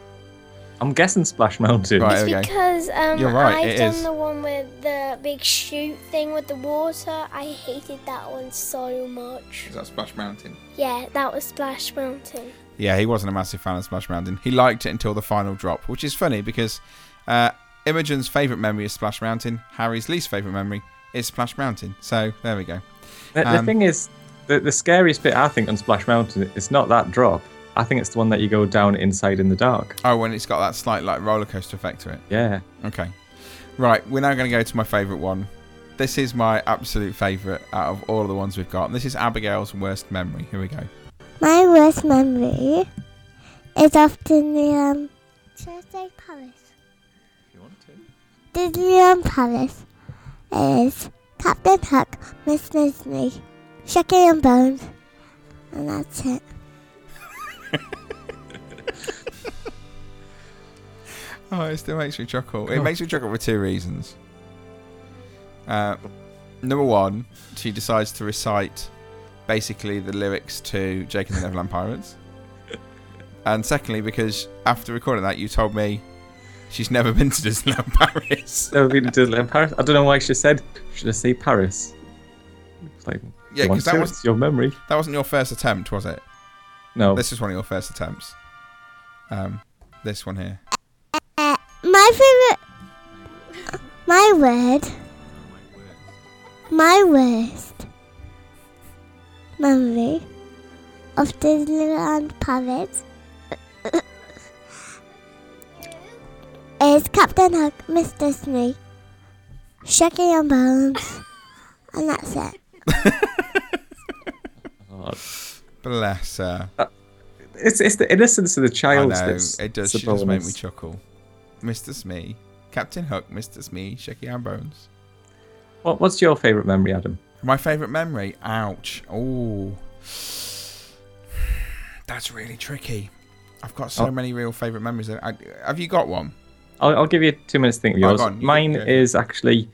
I'm guessing Splash Mountain. Right, It's there we go. because um, You're right, I've it done is. the one with the big shoot thing with the water. I hated that one so much. Is that Splash Mountain? Yeah, that was Splash Mountain. Yeah, he wasn't a massive fan of Splash Mountain. He liked it until the final drop, which is funny because uh, Imogen's favourite memory is Splash Mountain. Harry's least favourite memory is Splash Mountain. So there we go. The, the Um, thing is, the, the scariest bit I think on Splash Mountain is not that drop. I think it's the one that you go down inside in the dark. Oh, when it's got that slight like roller coaster effect to it. Yeah. Okay. Right, we're now going to go to my favourite one. This is my absolute favourite out of all of the ones we've got. And this is Abigail's worst memory. Here we go. My worst memory is of Disneyland. Should I say Paris? Disneyland Paris is Captain Hook, Miss Disney, Shaky and Bones, and that's it. [laughs] Oh, it still makes me chuckle. It makes me chuckle for two reasons. Uh, number one, she decides to recite basically the lyrics to Jake and the Neverland Pirates. [laughs] And secondly, because after recording that, you told me she's never been to Disneyland Paris. [laughs] Never been to Disneyland Paris. I don't know why she said, should I say Paris? It's like, Yeah, because that was it's your memory. That wasn't your first attempt, was it? No. This is one of your first attempts. Um, this one here. Uh, my favorite. My word. My worst memory of Disneyland Paris is Captain Hook, Miss Disney, Shaky and Bones, and that's it. [laughs] Bless her. Uh, it's, it's the innocence of the child. I child. know, that's it does. the She does make me chuckle. Mr. Smee. Captain Hook, Mr. Smee, Shaky Hand Bones. What, what's your favourite memory, Adam? My favourite memory? Ouch. Oh. [sighs] That's really tricky. I've got so Oh. many real favourite memories. I, have you got one? I'll, I'll give you two minutes to think of Oh, yours. on, you Mine is actually,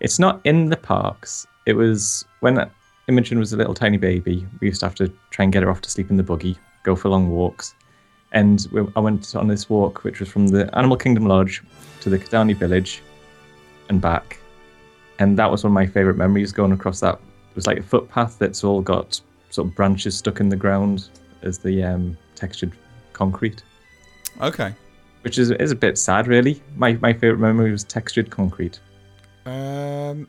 it's not in the parks. It was when Imogen was a little tiny baby. We used to have to try and get her off to sleep in the buggy, go for long walks. And we, I went on this walk, which was from the Animal Kingdom Lodge to the Kidani Village and back. And that was one of my favourite memories going across that. It was like a footpath that's all got sort of branches stuck in the ground as the um, textured concrete Okay. which is is a bit sad, really. My my favorite memory was textured concrete. Um,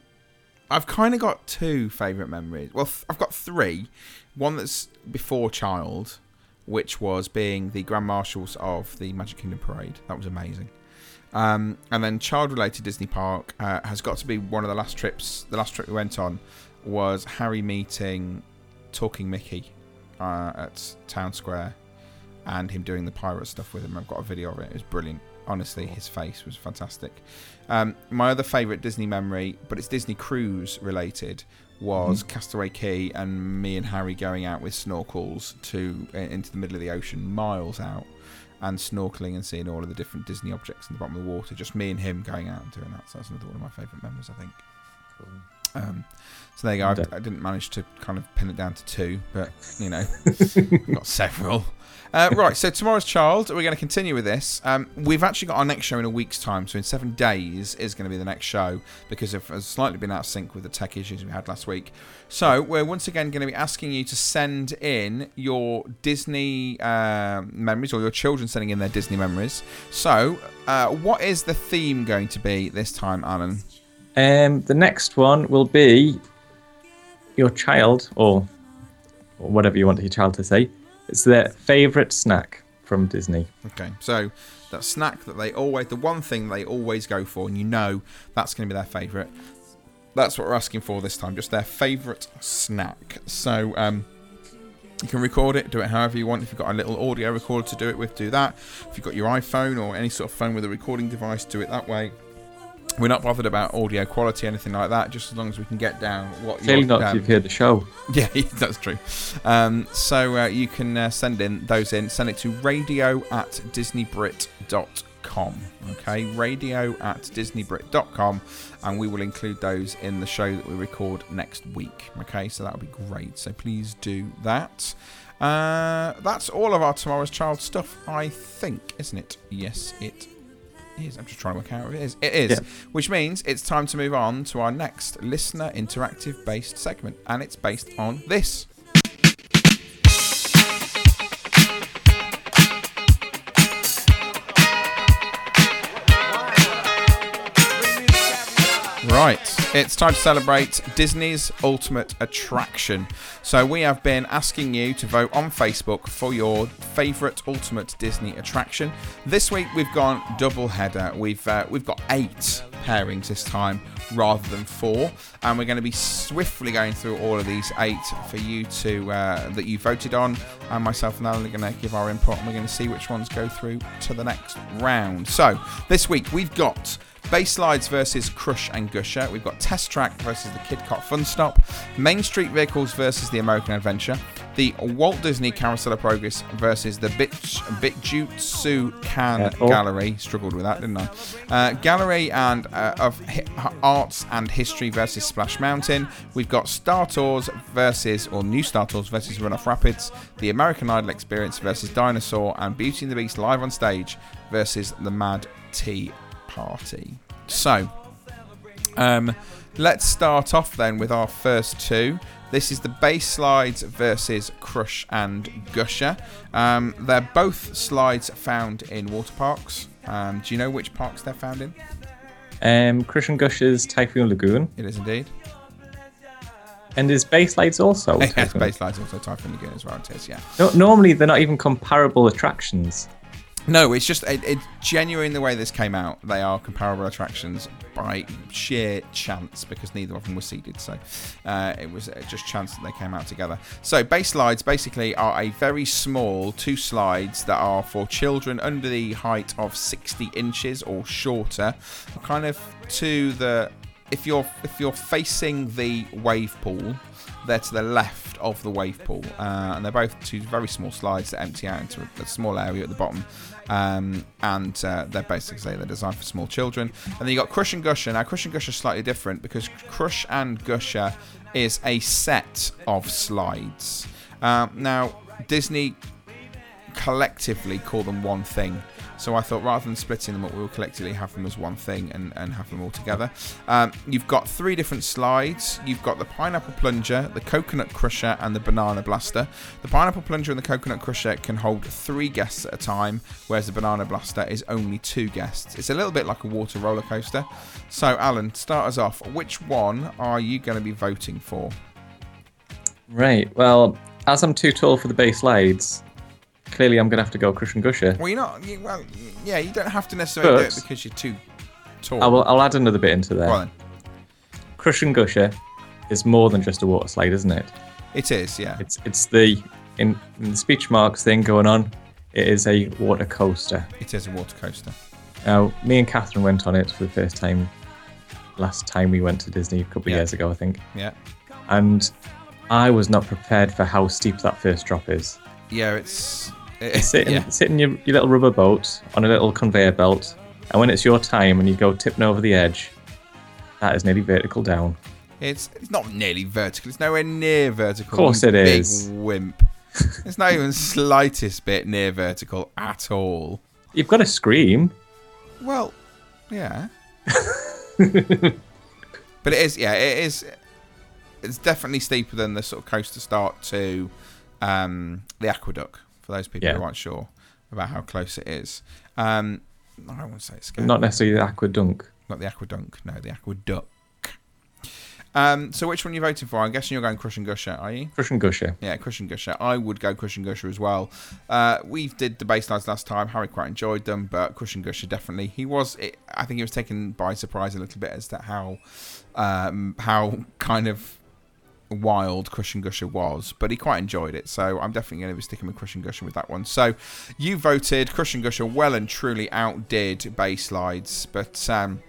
I've kind of got two favourite memories. Well, th- I've got three. One that's before child, which was being the Grand Marshals of the Magic Kingdom Parade. That was amazing. Um, and then child-related Disney Park uh, has got to be one of the last trips. The last trip we went on was Harry meeting Talking Mickey uh, at Town Square, and him doing the pirate stuff with him. I've got a video of it. It was brilliant. Honestly, his face was fantastic. Um, my other favourite Disney memory, but it's Disney cruise related, was Castaway Cay and me and Harry going out with snorkels to into the middle of the ocean, miles out, and snorkeling and seeing all of the different Disney objects in the bottom of the water. Just me and him going out and doing that. So that's another one of my favourite memories, I think. Um, so there you go. I, I didn't manage to kind of pin it down to two, but you know, I've [laughs] got several. Uh, right, so tomorrow's child, we're going to continue with this. Um, we've actually got our next show in a week's time, so in seven days is going to be the next show because of has slightly been out of sync with the tech issues we had last week. So we're once again going to be asking you to send in your Disney uh, memories, or your children sending in their Disney memories. So, uh, what is the theme going to be this time, Alan? Um, the next one will be your child, or, or whatever you want your child to say. It's their favorite snack from Disney. Okay, so that snack that they always, the one thing they always go for, and you know that's going to be their favourite. That's what we're asking for this time, just their favourite snack. So um, you can record it, do it however you want. If you've got a little audio recorder to do it with, do that. If you've got your iPhone or any sort of phone with a recording device, do it that way. We're not bothered about audio quality, anything like that. Just as long as we can get down what Clearly you're, not if um, you've heard the show. [laughs] Yeah, [laughs] that's true. Um, so uh, you can uh, send in those in. Send it to radio at disneybrit.com. Okay, radio at disneybrit.com, and we will include those in the show that we record next week. Okay, so that would be great. So please do that. Uh, that's all of our Tomorrow's Child stuff, I think, isn't it? Yes, it is. I'm just trying to work out what it is. It is. Yeah. Which means it's time to move on to our next listener interactive based segment, and it's based on this. Right, it's time to celebrate Disney's ultimate attraction. So, we have been asking you to vote on Facebook for your favourite ultimate Disney attraction. This week we've gone double header. We've uh, we've got eight pairings this time rather than four, and we're going to be swiftly going through all of these eight for you to uh, that you voted on. And myself and Alan are going to give our input, and we're going to see which ones go through to the next round. So, this week we've got. Bay Slides versus Crush and Gusher. We've got Test Track versus the Kidcot Fun Stop. Main Street Vehicles versus the American Adventure. The Walt Disney Carousel of Progress versus the Bitch, Bijutsu Can Careful. Gallery. Struggled with that, didn't I? Uh, Gallery and uh, of Hi- Arts and History versus Splash Mountain. We've got Star Tours versus, or New Star Tours versus Runoff Rapids. The American Idol Experience versus Dinosaur. And Beauty and the Beast live on stage versus the Mad Tea Party. So, um, let's start off then with our first two. This is the bay slides versus Crush and Gusher. Um, they're both slides found in water parks. Um, do you know which parks they're found in? Um, Crush and Gush's Typhoon Lagoon. It is indeed. And is Bay slides also? [laughs] yes, bay slides also Typhoon Lagoon as well. It is, yeah. No, normally they're not even comparable attractions. No, it's just it, it genuine the way this came out. They are comparable attractions by sheer chance because neither of them were seeded. So uh, it was uh, just chance that they came out together. So bay slides basically are a very small two slides that are for children under the height of 60 inches or shorter, kind of to the if you're if you're facing the wave pool they're to the left of the wave pool, uh, and they're both two very small slides that empty out into a, small area at the bottom. Um, and uh, they're basically they're designed for small children. And then you got Crush and Gusher. Now Crush and Gusher is slightly different because Crush and Gusher is a set of slides. Um, now Disney collectively call them one thing. So I thought rather than splitting them up, we will collectively have them as one thing and, and have them all together. Um, you've got three different slides. You've got the Pineapple Plunger, the Coconut Crusher, and the Banana Blaster. The Pineapple Plunger and the Coconut Crusher can hold three guests at a time, whereas the Banana Blaster is only two guests. It's a little bit like a water roller coaster. So, Alan, start us off. Which one are you going to be voting for? Right. Well, as I'm too tall for the bay slides, clearly I'm going to have to go Crush and Gusher. Well, you're not. You, well, yeah, you don't have to necessarily do it because you're too tall. I will, I'll add another bit into there. Crush and Gusher is more than just a water slide, isn't it? It is, yeah. It's it's the in, in the speech marks thing going on. It is a water coaster. It is a water coaster. Now, me and Catherine went on it for the first time last time we went to Disney a couple of Yeah. years ago, I think. Yeah. And I was not prepared for how steep that first drop is. Yeah, it's. [laughs] Sit in, yeah. sit in your, your little rubber boat on a little conveyor belt, and when it's your time and you go tipping over the edge, that is nearly vertical down. It's it's not nearly vertical. It's nowhere near vertical. Of course it big is. Wimp. it's not even slightest bit near vertical at all. You've got to scream. Well, yeah. [laughs] but it is, yeah, it is. It's definitely steeper than the sort of coaster start to um, the AquaDuck. For those people Yeah. who aren't sure about how close it is, um, I don't want to say it's scary. Not necessarily the aquadunk. Not the aquadunk. No, the AquaDuck. Um, so which one are you voting for? I'm guessing you're going Crush and Gusher, are you? Crush and Gusher. Yeah, Crush and Gusher. I would go Crush and Gusher as well. Uh, we did the base lines last time. Harry quite enjoyed them, but Crush and Gusher definitely. He was. It, I think he was taken by surprise a little bit as to how, um, how kind of wild Crush and Gusher was, but he quite enjoyed it. So I'm definitely going to be sticking with Crush and Gusher with that one. So you voted Crush and Gusher well and truly outdid bay slides, but um,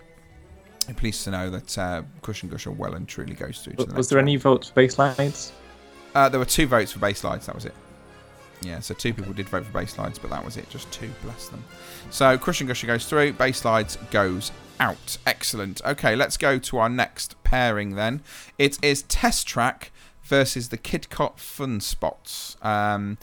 I'm pleased to know that uh, Crush and Gusher well and truly goes through to the Was there round. any votes for bay slides? Uh, there were two votes for bay slides. That was it. Yeah, so two people did vote for bay slides, but that was it. Just two, bless them. So Crush and Gusher goes through. Bay slides goes out. Excellent. Okay, let's go to our next pairing then. It is Test Track versus the Kidcot Fun Spots. Um,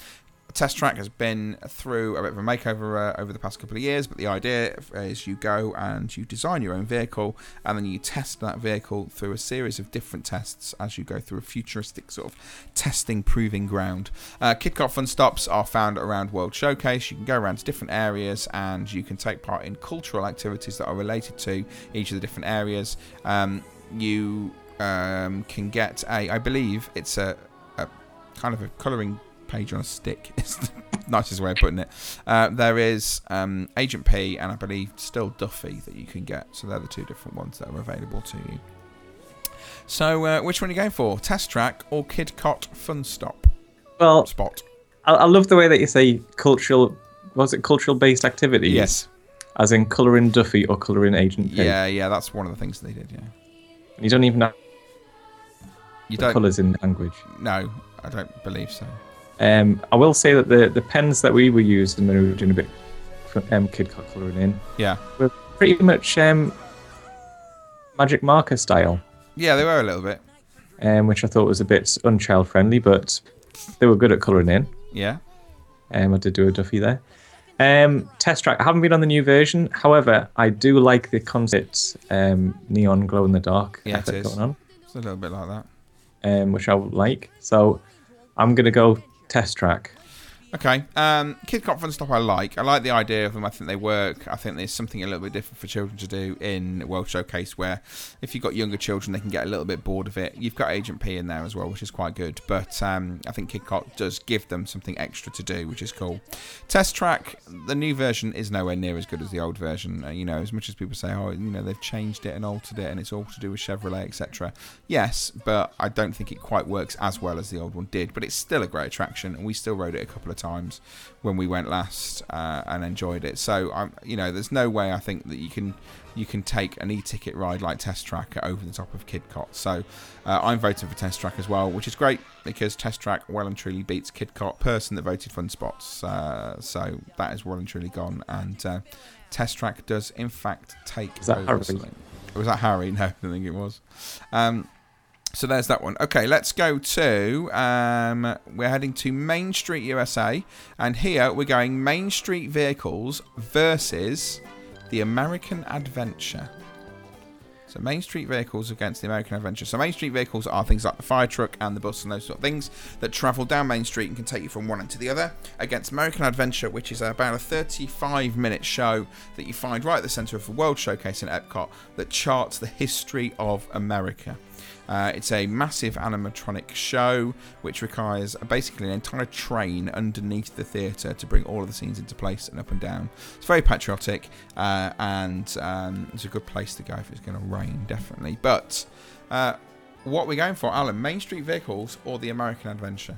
Test Track has been through a bit of a makeover uh, over the past couple of years, but the idea is you go and you design your own vehicle and then you test that vehicle through a series of different tests as you go through a futuristic sort of testing proving ground. Uh, Kidcot Fun Stops are found around World Showcase. You can go around to different areas and you can take part in cultural activities that are related to each of the different areas. Um, you um, can get a, I believe it's a, a kind of a colouring page on a stick. [laughs] It's the nicest way of putting it. Uh, there is um, Agent P and I believe still Duffy that you can get. So they're the two different ones that are available to you. So uh, which one are you going for? Test Track or Kidcot Fun Stop? Well, Spot. I, I love the way that you say cultural. Was it cultural based activities? Yes. As in colouring Duffy or colouring Agent P. Yeah, yeah, that's one of the things they did. Yeah. You don't even have You don't. colours in language. No, I don't believe so. Um, I will say that the, the pens that we were using when we were doing a bit of um, Kidcot colouring in Yeah. were pretty much um, magic marker style, Yeah, they were a little bit. um, which I thought was a bit unchild friendly, but they were good at colouring in. Yeah. Um, I did do a Duffy there. Um, test track. I haven't been on the new version. However, I do like the concept um, neon glow in the dark Yeah, it is. going on, It's a little bit like that. um, which I would like. So I'm gonna go test track. Okay. Um, Kidcot Fun Stop I like. I like the idea of them. I think they work. I think there's something a little bit different for children to do in World Showcase where if you've got younger children, they can get a little bit bored of it. You've got Agent P in there as well, which is quite good. But um, I think Kid Cop does give them something extra to do, which is cool. Test Track, the new version is nowhere near as good as the old version. Uh, you know, as much as people say, oh, you know, they've changed it and altered it and it's all to do with Chevrolet, etc. Yes, but I don't think it quite works as well as the old one did. But it's still a great attraction, and we still rode it a couple of times when we went last uh, and enjoyed it. So I'm, you know, there's no way I think that you can you can take an e-ticket ride like Test Track over the top of Kidcot. So uh, I'm voting for Test Track as well, which is great because Test Track well and truly beats Kidcot. Person that voted Fun Spots, uh, so that is well and truly gone. And uh, Test Track does in fact take. Is that over Harry? Was that Harry? [laughs] No, I don't think it was. Um, so there's that one. Okay, let's go to. Um, we're heading to Main Street USA, and here we're going Main Street vehicles versus the American Adventure. So Main Street vehicles against the American Adventure. So Main Street vehicles are things like the fire truck and the bus and those sort of things that travel down Main Street and can take you from one end to the other. Against American Adventure, which is about a 35 minute show that you find right at the centre of the World Showcase in Epcot that charts the history of America. Uh, it's a massive animatronic show which requires basically an entire train underneath the theatre to bring all of the scenes into place and up and down. It's very patriotic uh, and um, it's a good place to go if it's going to rain, definitely. But uh, what we're going for, Alan, Main Street Vehicles or the American Adventure?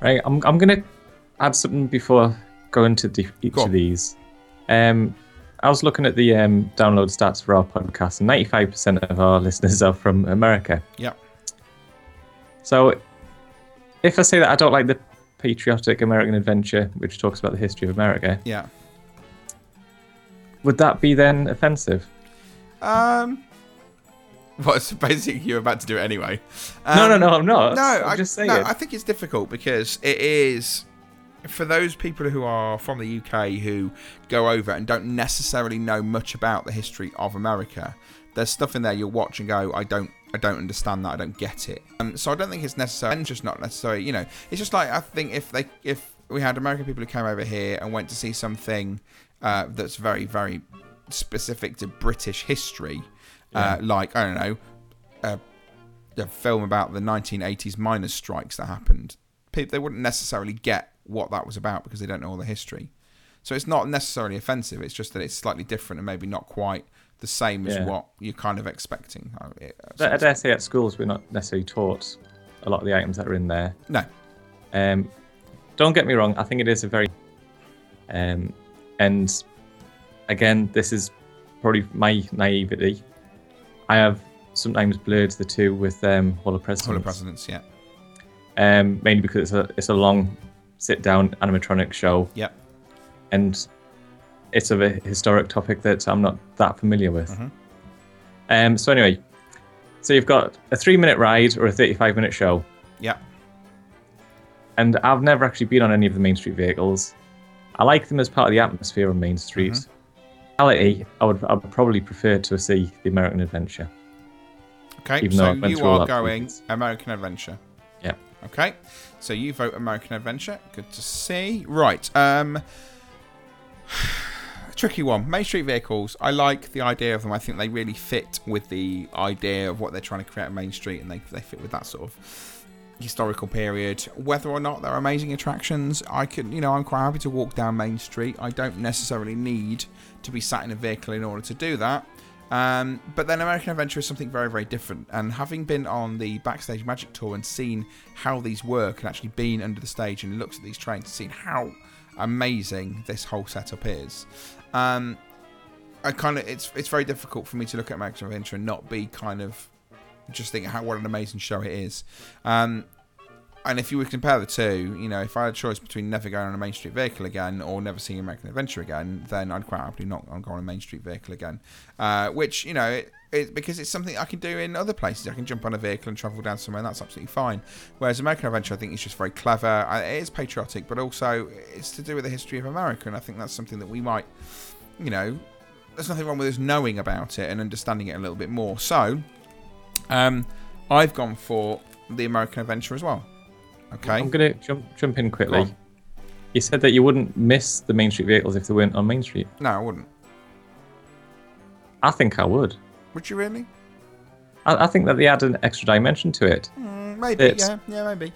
Right, I'm I'm gonna add something before going to the, each Go of these. Um, I was looking at the um, download stats for our podcast, and 95% of our [laughs] listeners are from America. Yep. So, if I say that I don't like the patriotic American adventure, which talks about the history of America, Yeah. would that be then offensive? Um. Well, so basically, you're about to do it anyway. No, no, Um, no, I'm not. No, I'm I just saying. No, I think it's difficult because it is for those people who are from the UK who go over and don't necessarily know much about the history of America. There's stuff in there you'll watch and go, I don't, I don't understand that, I don't get it. Um, so I don't think it's necessary. And just not necessary. You know, it's just like I think if they, if we had American people who came over here and went to see something uh, that's very, very specific to British history, uh, like I don't know, uh, a film about the 1980s miners' strikes that happened, people they wouldn't necessarily get what that was about because they don't know all the history. So it's not necessarily offensive. It's just that it's slightly different and maybe not quite the same as Yeah. what you're kind of expecting. Uh, uh, But I dare say at schools we're not necessarily taught a lot of the items that are in there. No. Um, don't get me wrong. I think it is a very, um, and again, this is probably my naivety. I have sometimes blurred the two with um, Hall of Presidents. Hall of Presidents, yeah. Um, mainly because it's a it's a long sit down animatronic show. Yep. And it's of a historic topic that I'm not that familiar with. Mhm. Um, so anyway, so you've got a three minute ride or a 35 minute show. Yep. And I've never actually been on any of the Main Street vehicles. I like them as part of the atmosphere on Main Street. Mm-hmm. Reality, I would I would probably prefer to see the American Adventure. Okay, Even so you are going American Adventure. Yeah. Okay, so you vote American Adventure. Good to see. Right. Um, [sighs] tricky one. Main Street vehicles. I like the idea of them. I think they really fit with the idea of what they're trying to create at Main Street, and they they fit with that sort of historical period. Whether or not they're amazing attractions, I can, you know, I'm quite happy to walk down Main Street. I don't necessarily need to be sat in a vehicle in order to do that. Um, but then American Adventure is something very, very different. And having been on the Backstage Magic Tour and seen how these work, and actually been under the stage and looked at these trains and seen how amazing this whole setup is, um, I kind of it's it's very difficult for me to look at American Adventure and not be kind of just thinking how what an amazing show it is. Um, and if you would compare the two, you know, if I had a choice between never going on a Main Street vehicle again or never seeing American Adventure again, then I'd quite happily not go on a Main Street vehicle again. Uh, which, you know, it, it, because it's something I can do in other places. I can jump on a vehicle and travel down somewhere, and that's absolutely fine. Whereas American Adventure, I think, is just very clever. Uh, It is patriotic, but also it's to do with the history of America, and I think that's something that we might, you know, there's nothing wrong with us knowing about it and understanding it a little bit more. So, um, I've gone for the American Adventure as well. Okay. I'm gonna jump jump in quickly. You said that you wouldn't miss the Main Street vehicles if they weren't on Main Street. No, I wouldn't. I think I would. Would you really? I, I think that they add an extra dimension to it. Mm, maybe. It's- yeah. Yeah. Maybe.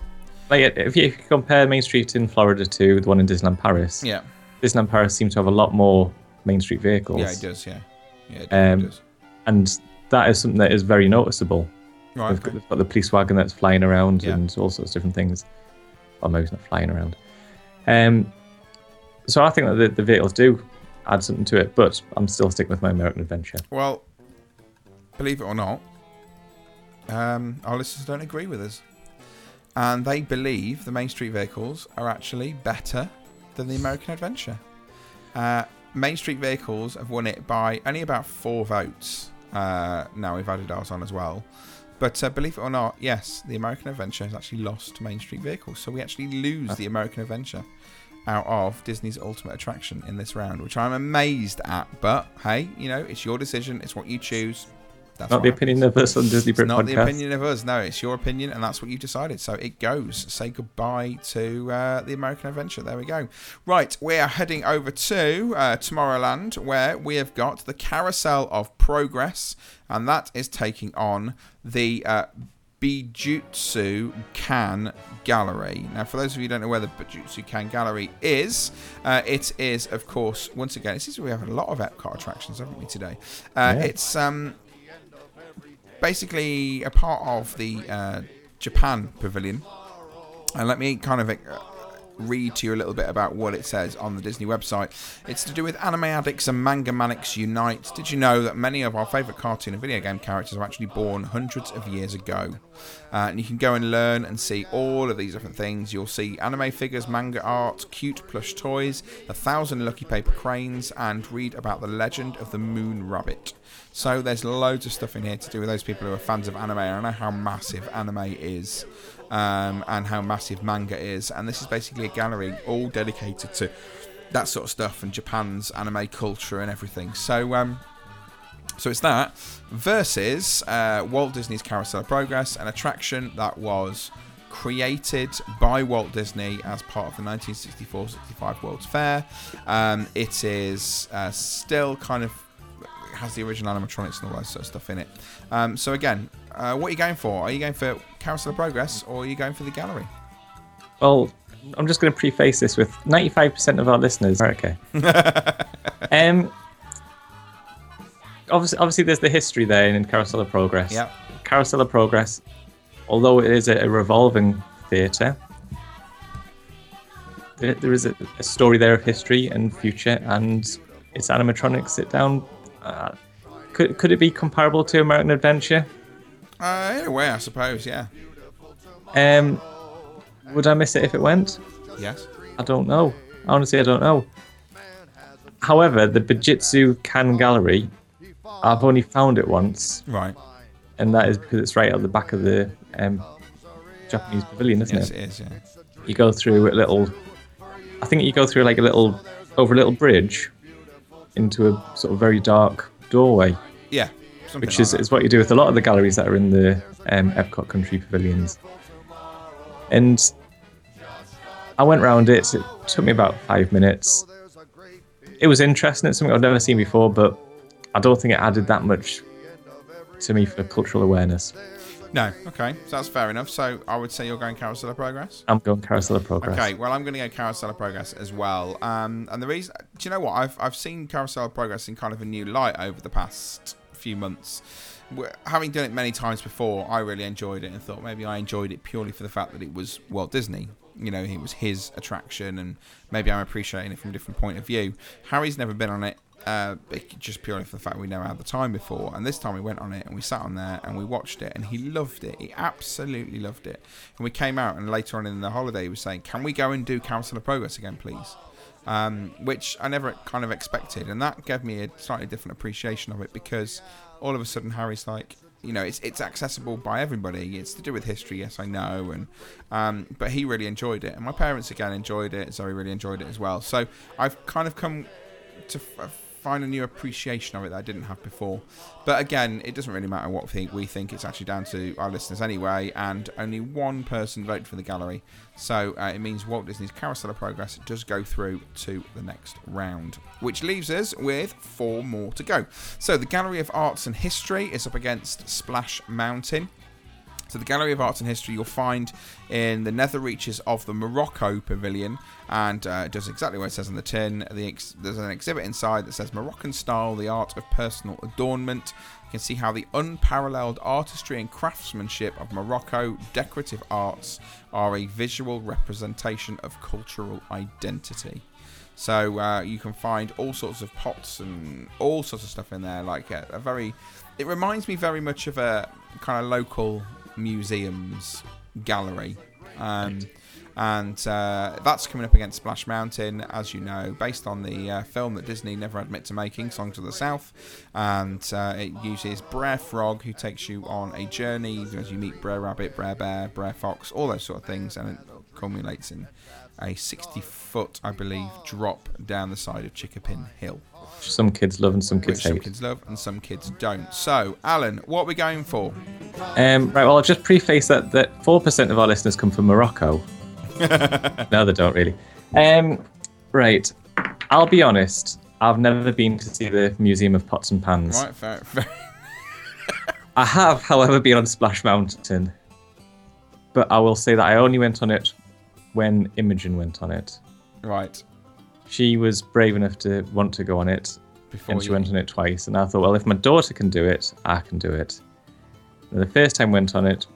Like if you, if you compare Main Street in Florida to the one in Disneyland Paris, Yeah. Disneyland Paris seems to have a lot more Main Street vehicles. Yeah, it does. Yeah. Yeah. It does, Um, and that is something that is very noticeable. Right, They've, okay. got, they've got the police wagon that's flying around Yeah. and all sorts of different things. Well, maybe it's not flying around. Um, so I think that the, the vehicles do add something to it, but I'm still sticking with my American Adventure. Well, believe it or not, um, our listeners don't agree with us. And they believe the Main Street vehicles are actually better than the American Adventure. Uh, Main Street vehicles have won it by only about four votes. Uh, now we've added ours on as well. But uh, believe it or not, yes, the American Adventure has actually lost to Main Street vehicles. So we actually lose the American Adventure out of Disney's Ultimate Attraction in this round, which I'm amazed at. But hey, you know, it's your decision. It's what you choose. That's Not the happens. opinion of us on Disney It's Brit not the opinion of us. No, it's your opinion, and that's what you decided. So it goes. Say goodbye to uh, the American Adventure. There we go. Right, we are heading over to uh, Tomorrowland, where we have got the Carousel of Progress, and that is taking on the uh, Bijutsu Can Gallery. Now, for those of you who don't know where the Bijutsu Can Gallery is, uh, it is, of course, once again, it seems we have a lot of Epcot attractions, haven't we, today? Uh, Yeah. It's um, basically a part of the uh, Japan Pavilion. And let me kind of uh, read to you a little bit about what it says on the Disney website. It's to do with anime addicts and manga manics unite. Did you know that many of our favourite cartoon and video game characters were actually born hundreds of years ago? Uh, and you can go and learn and see all of these different things. You'll see anime figures, manga art, cute plush toys, a thousand lucky paper cranes, and read about the legend of the Moon Rabbit. So there's loads of stuff in here to do with those people who are fans of anime. I know how massive anime is um, and how massive manga is. And this is basically a gallery all dedicated to that sort of stuff and Japan's anime culture and everything. So, um, so it's that versus uh, Walt Disney's Carousel of Progress, an attraction that was created by Walt Disney as part of the 1964-65 World's Fair. Um, it is uh, still kind of has the original animatronics and all that sort of stuff in it. Um, so again, uh, what are you going for? Are you going for Carousel of Progress or are you going for the gallery? Well, I'm just going to preface this with 95% of our listeners are okay. [laughs] um, obviously, obviously, there's the history there in Carousel of Progress. Yep. Carousel of Progress, although it is a, a revolving theatre, there, there is a, a story there of history and future, and its animatronics sit down. Uh, could could it be comparable to American Adventure? Uh, in a way, I suppose. Yeah. Um, would I miss it if it went? Yes. I don't know. Honestly, I don't know. However, the Bajitsu Can Gallery, I've only found it once, Right. and that is because it's right at the back of the um, Japanese pavilion, isn't Yes, it? it is. Yeah. You go through a little. I think you go through like a little over a little bridge into a sort of very dark doorway, Yeah. Which like is, that. is what you do with a lot of the galleries that are in the um, Epcot Country Pavilions. And I went round it. It took me about five minutes. It was interesting. It's something I've never seen before, but I don't think it added that much to me for cultural awareness. No. Okay. So that's fair enough. So I would say you're going Carousel of Progress. I'm going Carousel of Progress. Okay, well, I'm going to go Carousel of Progress as well. Um, and the reason, do you know what? I've, I've seen Carousel of Progress in kind of a new light over the past few months. Having done it many times before, I really enjoyed it and thought maybe I enjoyed it purely for the fact that it was Walt Disney. You know, it was his attraction, and maybe I'm appreciating it from a different point of view. Harry's never been on it, uh, just purely for the fact we never had the time before. And this time we went on it and we sat on there and we watched it, and he loved it. He absolutely loved it. And we came out, and later on in the holiday, he was saying, "Can we go and do Council of Progress again, please?" Um, which I never kind of expected, and that gave me a slightly different appreciation of it because all of a sudden Harry's like, you know, it's it's accessible by everybody. It's to do with history, yes, I know, and um, but he really enjoyed it, and my parents again enjoyed it. Zoe really enjoyed it as well. So I've kind of come to f- find a new appreciation of it that I didn't have before. But again, it doesn't really matter what we think. We think it's actually down to our listeners anyway, and only one person voted for the gallery. So uh, it means Walt Disney's Carousel of Progress does go through to the next round, which leaves us with four more to go. So the Gallery of Arts and History is up against Splash Mountain. So the Gallery of Arts and History you'll find in the nether reaches of the Morocco Pavilion, and uh, it does exactly what it says on the tin. The ex- there's an exhibit inside that says Moroccan style, the art of personal adornment. You can see how the unparalleled artistry and craftsmanship of Morocco decorative arts are a visual representation of cultural identity. So uh, you can find all sorts of pots and all sorts of stuff in there, like a, a very. It reminds me very much of a kind of local museums gallery. Um, and uh, that's coming up against Splash Mountain, as you know, based on the uh, film that Disney never admit to making, Songs of the South. And uh, it uses Brer Frog, who takes you on a journey as you meet Brer Rabbit, Brer Bear, Brer Fox, all those sort of things, and it culminates in a 60 foot, I believe, drop down the side of Chickapin Hill. Some kids love and some kids Which some kids love and some kids don't. So, Alan, what are we going for? Um, right, well, I'll just preface that that 4% of our listeners come from Morocco. [laughs] no, they don't really. Um, right, I'll be honest. I've never been to see the Museum of Pots and Pans. Right, fair, fair. [laughs] I have, however, been on Splash Mountain. But I will say that I only went on it when Imogen went on it. Right. She was brave enough to want to go on it, Before and she you- went on it twice. And I thought, well, if my daughter can do it, I can do it. And the first time went on it,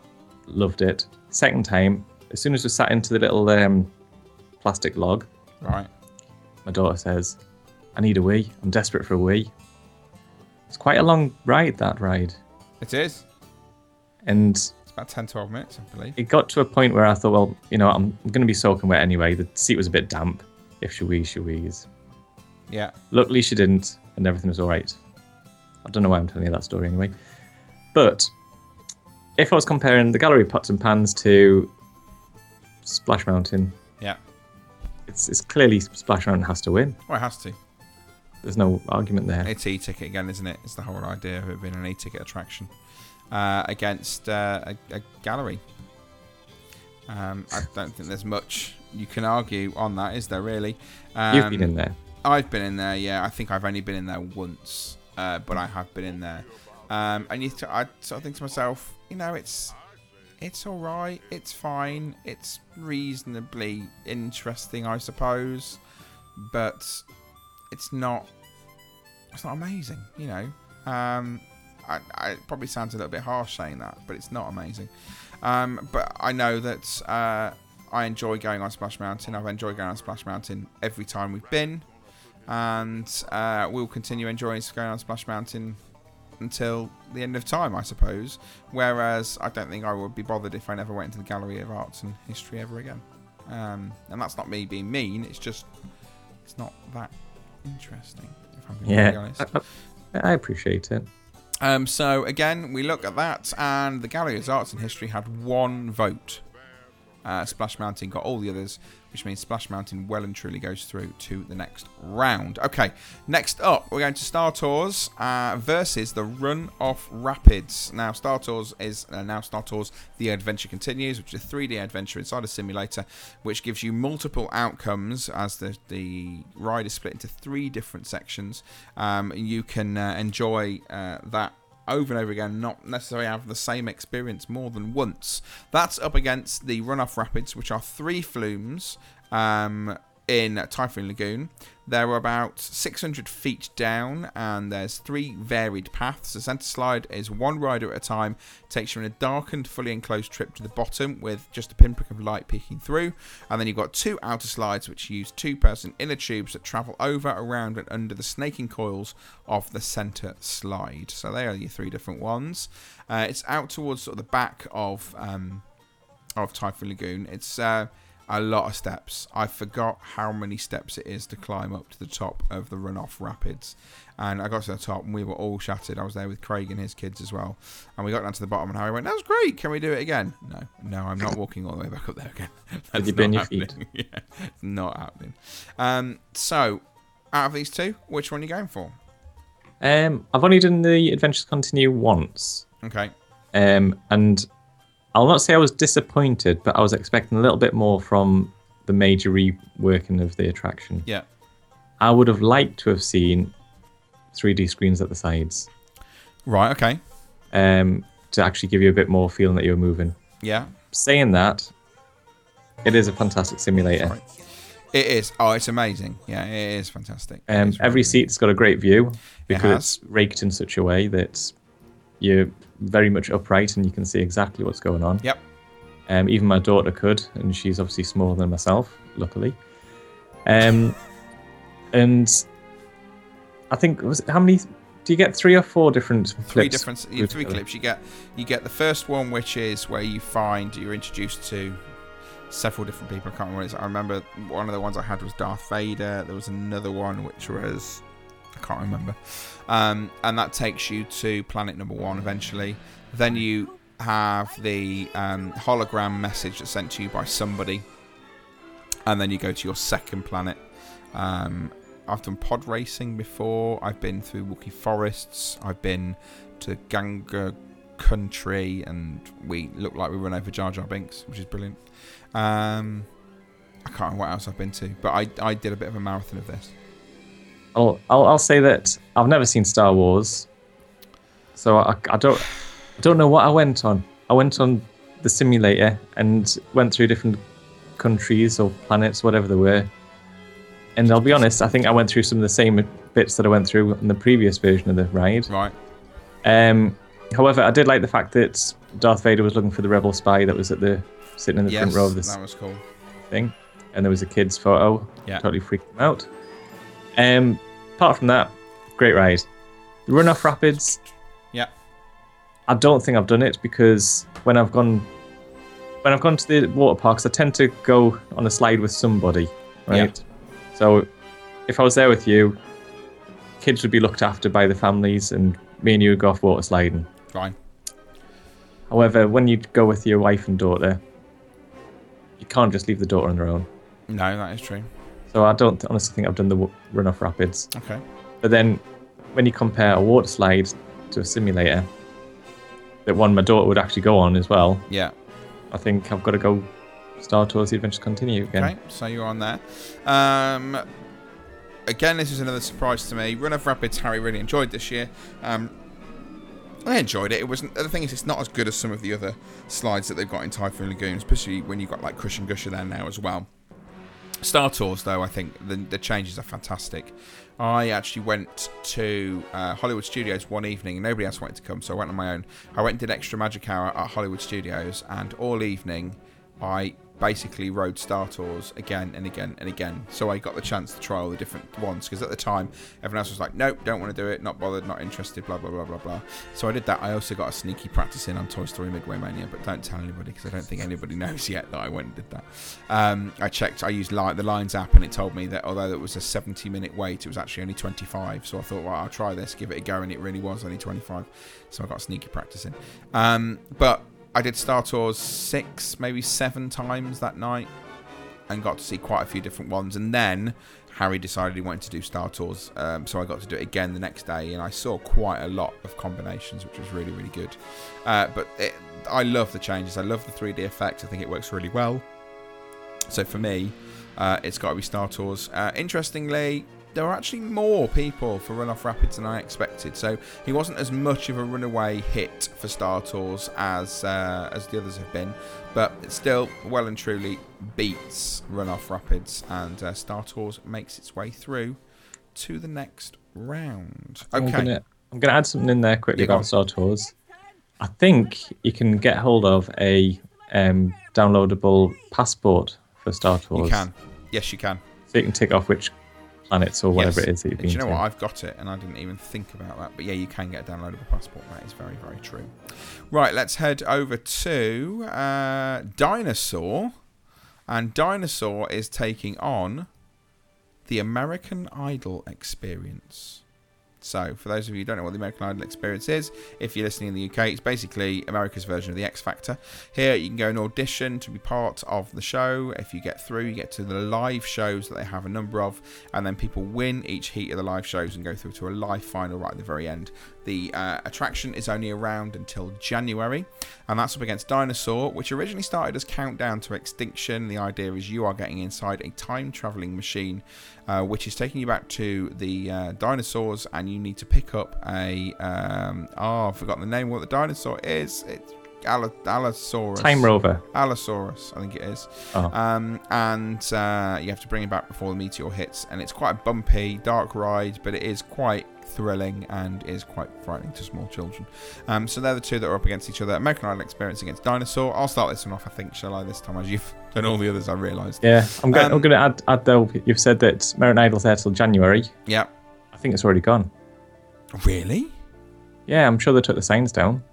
loved it. Second time, as soon as we sat into the little um, plastic log, Right. my daughter says, "I need a wee. I'm desperate for a wee." It's quite a long ride, that ride, It is. and It's about 10, 12 minutes, I believe. it got to a point where I thought, well, you know, I'm, I'm going to be soaking wet anyway. The seat was a bit damp. If she wheezes, she wheezes. Yeah. Luckily, she didn't, and everything was all right. I don't know why I'm telling you that story anyway. But if I was comparing the Gallery Pots and Pans to Splash Mountain, Yeah. it's, it's clearly Splash Mountain has to win. Well, it has to. There's no argument there. It's e-ticket again, isn't it? It's the whole idea of it being an e-ticket attraction uh, against uh, a, a gallery. Um, I don't think there's much you can argue on that, is there? Really? Um, You've been in there. I've been in there. Yeah, I think I've only been in there once, uh, but I have been in there. Um, and you, th- I sort of think to myself, you know, it's it's all right. It's fine. It's reasonably interesting, I suppose, but it's not. It's not amazing, you know. Um, I, I it probably sounds a little bit harsh saying that, but it's not amazing. Um, but I know that uh, I enjoy going on Splash Mountain. I've enjoyed going on Splash Mountain every time we've been, and uh, we'll continue enjoying going on Splash Mountain until the end of time, I suppose. Whereas I don't think I would be bothered if I never went into the Gallery of Arts and History ever again. Um, and that's not me being mean. It's just it's not that interesting. If I'm being really Yeah, honest. I, I, I appreciate it. Um, so again, we look at that, and the Gallery of Arts and History had one vote. Uh, Splash Mountain got all the others, which means Splash Mountain well and truly goes through to the next round. Okay, next up, we're going to Star Tours uh, versus the Run Off Rapids. Now, Star Tours is uh, now Star Tours The Adventure Continues, which is a 3D adventure inside a simulator, which gives you multiple outcomes as the, the ride is split into three different sections. Um, you can uh, enjoy uh, that over and over again, not necessarily have the same experience more than once. That's up against the Runoff Rapids, which are three flumes um, in Typhoon Lagoon. They're about 600 feet down, and there's three varied paths. The centre slide is one rider at a time, takes you on a darkened, fully enclosed trip to the bottom with just a pinprick of light peeking through. And then you've got two outer slides, which use two person inner tubes that travel over, around, and under the snaking coils of the centre slide. So they are your three different ones. Uh, it's out towards sort of the back of um, of Typhoon Lagoon. It's uh, a lot of steps. I forgot how many steps it is to climb up to the top of the runoff rapids. And I got to the top and we were all shattered. I was there with Craig and his kids as well. And we got down to the bottom and Harry went, That was great. Can we do it again? No, no, I'm not walking all the way back up there again. [laughs] That's not happening. [laughs] yeah, it's not happening. Um, so, out of these two, which one are you going for? Um, I've only done the Adventures Continue once. Okay. Um, and I'll not say I was disappointed, but I was expecting a little bit more from the major reworking of the attraction. Yeah. I would have liked to have seen 3D screens at the sides. Right, okay. Um, to actually give you a bit more feeling that you're moving. Yeah. Saying that, it is a fantastic simulator. It is. Oh, it's amazing. Yeah, it is fantastic. It Um, is every seat's got a great view because has. it's raked in such a way that you're very much upright and you can see exactly what's going on. Yep. Um, even my daughter could, and she's obviously smaller than myself, luckily. Um, and I think was it, how many? Do you get three or four different three clips different three together? clips you get you get the first one which is where you find you're introduced to several different people i can't remember what it is i remember one of the ones i had was darth vader there was another one which was i can't remember um, and that takes you to planet number one eventually then you have the um, hologram message that's sent to you by somebody and then you go to your second planet. Um, I've done pod racing before. I've been through Wookiee forests. I've been to Gungan country, and we look like we run over Jar Jar Binks, which is brilliant. Um, I can't remember what else I've been to, but I, I did a bit of a marathon of this. I'll, I'll I'll say that I've never seen Star Wars, so I, I don't I don't know what I went on. I went on the simulator and went through different countries or planets, whatever they were. And I'll be honest, I think I went through some of the same bits that I went through in the previous version of the ride. Right. Um, however, I did like the fact that Darth Vader was looking for the rebel spy that was at the sitting in the yes, front row of this that was cool. thing, and there was a kid's photo. Yeah. Totally freaked him out. Um, apart from that, great ride. The run off rapids. Yeah. I don't think I've done it because when I've gone when I've gone to the water parks, I tend to go on a slide with somebody, right? So if I was there with you, kids would be looked after by the families, and me and you would go off water sliding. Fine. However, when you go with your wife and daughter, you can't just leave the daughter on their own. No, that is true. So I don't honestly think I've done the run off rapids. Okay. But then when you compare a water slide to a simulator, that one my daughter would actually go on as well, Yeah. I think I've got to go Star Tours The Adventures Continue again. Okay, so you're on there. Um, again, this is another surprise to me. Run of Rapids, Harry really enjoyed this year. Um, I enjoyed it. It wasn't. The thing is, it's not as good as some of the other slides that they've got in Typhoon Lagoon, especially when you've got like Crush and Gusher there now as well. Star Tours, though, I think the, the changes are fantastic. I actually went to uh, Hollywood Studios one evening, and nobody else wanted to come, so I went on my own. I went and did extra magic hour at Hollywood Studios, and all evening I basically rode Star Tours again and again and again. So I got the chance to try all the different ones because at the time everyone else was like, nope, don't want to do it, not bothered, not interested, blah blah blah blah blah. So I did that. I also got a sneaky practice in on Toy Story Midway Mania, but don't tell anybody because I don't think anybody [laughs] knows yet that I went and did that. Um, I checked. I used the Lines app and it told me that although it was a 70 minute wait, it was actually only 25. So I thought, well, I'll try this, give it a go, and it really was only 25. So I got sneaky practice in. Um, but I did Star Tours six, maybe seven times that night and got to see quite a few different ones. And then Harry decided he wanted to do Star Tours, um, so I got to do it again the next day, and I saw quite a lot of combinations, which was really, really good. Uh, but it, I love the changes. I love the 3D effect. I think it works really well. So for me, uh, it's got to be Star Tours. Uh, interestingly, there were actually more people for Runoff Rapids than I expected. So he wasn't as much of a runaway hit for Star Tours as uh, as the others have been, but it still well and truly beats Runoff Rapids, and uh, Star Tours makes its way through to the next round. I'm Okay. gonna, I'm gonna add something in there quickly Yeah, go on. about Star Tours. I think you can get hold of a um, downloadable passport for Star Tours. You can. Yes, you can. So you can tick off which planets or whatever Yes. it is that you've been do you know to. what? I've got it, and I didn't even think about that. But yeah, you can get a downloadable passport. That is very, very true. Right, let's head over to uh, Dinosaur, and Dinosaur is taking on the American Idol experience. So, for those of you who don't know what the American Idol experience is, if you're listening in the UK, it's basically America's version of the X Factor. Here, you can go and audition to be part of the show. If you get through, you get to the live shows that they have a number of, and then people win each heat of the live shows and go through to a live final right at the very end. The uh, attraction is only around until January, and that's up against Dinosaur, which originally started as Countdown to Extinction. The idea is you are getting inside a time traveling machine, uh, which is taking you back to the uh, dinosaurs, and you need to pick up a. Um, oh, I've forgotten the name of what the dinosaur is. It's Allo- Allosaurus. Time Rover. Allosaurus, I think it is. Oh. Um, and uh, you have to bring it back before the meteor hits. And it's quite a bumpy, dark ride, but it is quite thrilling and is quite frightening to small children. Um, so they're the two that are up against each other. American Idol Experience against Dinosaur. I'll start this one off, I think, shall I, this time, as you've done all the others, I realised. Yeah, I'm going. Um, I'm going to add, add though. You've said that American Idol's there till January. Yeah. I think it's already gone. Really? Yeah, I'm sure they took the signs down.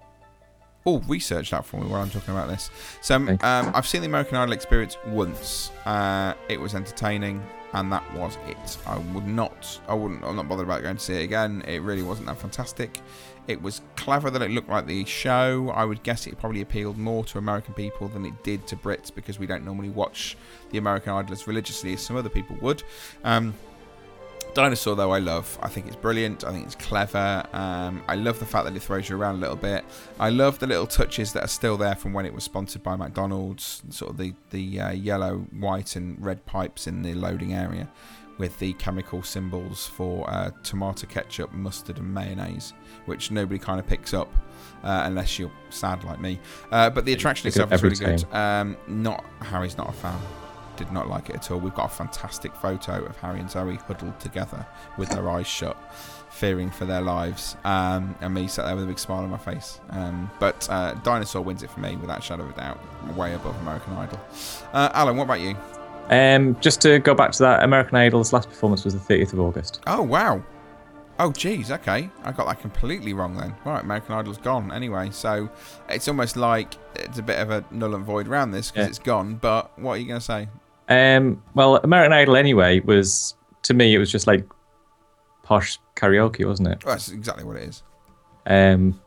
Oh, research that for me while I'm talking about this. So, um, I've seen the American Idol experience once. Uh, it was entertaining, and that was it. I would not, I wouldn't, I'm not bothered about going to see it again. It really wasn't that fantastic. It was clever that it looked like the show. I would guess it probably appealed more to American people than it did to Brits because we don't normally watch the American Idol as religiously as some other people would. Um, Dinosaur, though, I love. I think it's brilliant. I think it's clever. Um, I love the fact that it throws you around a little bit. I love the little touches that are still there from when it was sponsored by McDonald's. Sort of the the uh, yellow, white, and red pipes in the loading area, with the chemical symbols for uh, tomato ketchup, mustard, and mayonnaise, which nobody kind of picks up. Uh, unless you're sad like me, uh, but the attraction itself is really good. Um, not Harry's not a fan did not like it at all. We've got a fantastic photo of Harry and Zoe huddled together with their eyes shut, fearing for their lives, um, and me sat there with a big smile on my face. Um, but uh, Dinosaur wins it for me without a shadow of a doubt, way above American Idol. Uh, Alan, what about you? Um, just to go back to that, American Idol's last performance was the 30th of August. Oh wow. Oh geez, okay. I got that completely wrong then. Right, American Idol's gone anyway, so it's almost like it's a bit of a null and void around this because Yeah. it's gone. But what are you going to say? Um, well, American Idol anyway was to me it was just like posh karaoke, wasn't it? Well, that's exactly what it is. Um,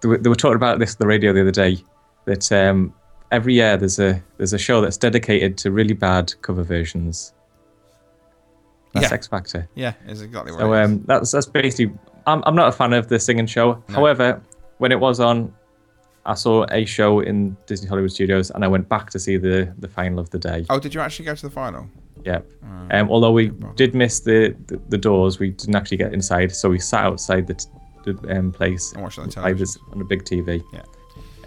they were, they were talking about this on the radio the other day that um, every year there's a there's a show that's dedicated to really bad cover versions. That's Yeah. X Factor. Yeah, it's exactly what So um, that's that's basically. I'm I'm not a fan of the singing show. However, when it was on, I saw a show in Disney Hollywood Studios, and I went back to see the the final of the day. Oh, did you actually go to the final? Yeah. Um, although we did miss the, the the doors, we didn't actually get inside, so we sat outside the, t- the um, place And watched on by television. on a big TV. Yeah.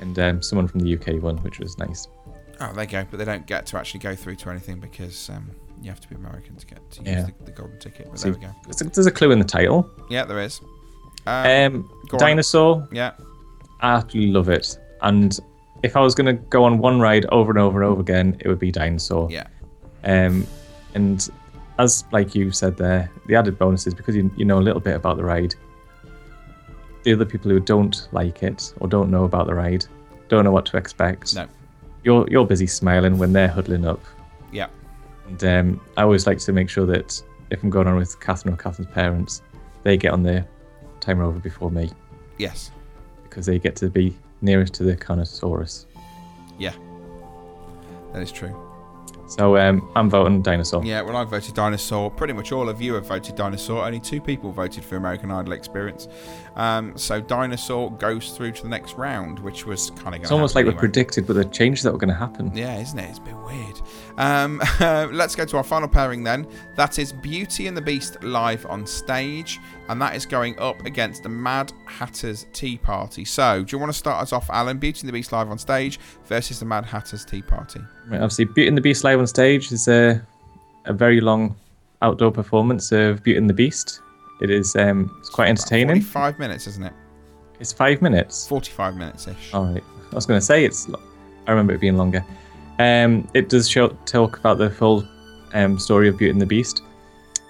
And um, someone from the UK won, which was nice. Oh, there you go. But they don't get to actually go through to anything because um, you have to be American to get to use Yeah. the, the golden ticket. But there we go. There's a, there's a clue in the title. Yeah, there is. Um, on. dinosaur. Yeah. I absolutely love it, and if I was going to go on one ride over and over and over again, it would be Dinosaur. Yeah. Um, and as like you said there, the added bonus is because you, you know a little bit about the ride. The other people who don't like it or don't know about the ride, don't know what to expect. No. You're you're busy smiling when they're huddling up. Yeah. And um, I always like to make sure that if I'm going on with Catherine or Catherine's parents, they get on the Time Rover before me Yes. because they get to be nearest to the Carnotaurus. Yeah. That is true. So um, I'm voting dinosaur. Yeah, well, I voted dinosaur. Pretty much all of you have voted dinosaur. Only two people voted for American Idol experience. Um, so dinosaur goes through to the next round, which was kind of It's almost like anyway. we predicted, but the changes that were going to happen. Yeah, isn't it? It's a bit weird. Um, [laughs] let's go to our final pairing then. That is Beauty and the Beast live on stage, and that is going up against the Mad Hatter's Tea Party. So, do you want to start us off, Alan? Beauty and the Beast live on stage versus the Mad Hatter's Tea Party. Right, obviously, Beauty and the Beast live on stage is a, a very long outdoor performance of Beauty and the Beast. It is um, it's quite entertaining. Five minutes, isn't it? It's five minutes. Forty-five minutes ish. All right. I was going to say it's. I remember it being longer. Um, it does show, talk about the full um, story of Beauty and the Beast.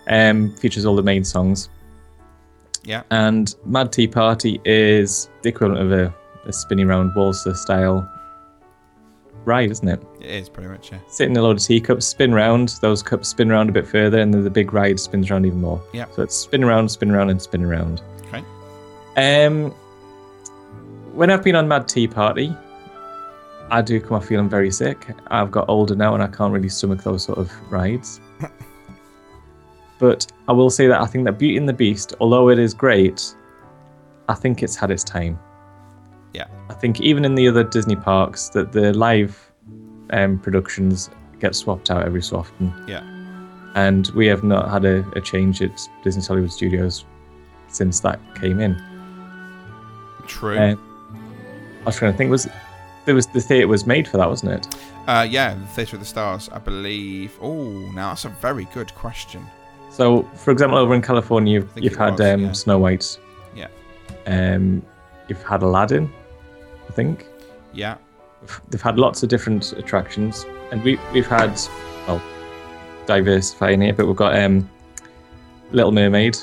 Um, features all the main songs. Yeah. And Mad Tea Party is the equivalent of a, a spinning round waltzer style ride, isn't it? It is pretty much, yeah. Sit in a load of teacups, spin round. Those cups spin round a bit further, and then the big ride spins around even more. Yeah. So it's spin around, spin around, and spin around. Okay. Um, when I've been on Mad Tea Party, I do come off feeling very sick. I've got older now, and I can't really stomach those sort of rides. But I will say that I think that Beauty and the Beast, although it is great, I think it's had its time. Yeah. I think even in the other Disney parks, that the live um, productions get swapped out every so often. Yeah. And we have not had a, a change at Disney Hollywood Studios since that came in. True. Uh, I was trying to think, was there was the theatre was made for that, wasn't it? Uh, yeah, the Theatre of the Stars, I believe. Oh, now that's a very good question. So, for example, over in California, you've, you've had was, um, yeah. Snow White. Yeah. Um, you've had Aladdin, I think. Yeah. They've had lots of different attractions, and we we've had well diversifying here, but we've got um, Little Mermaid,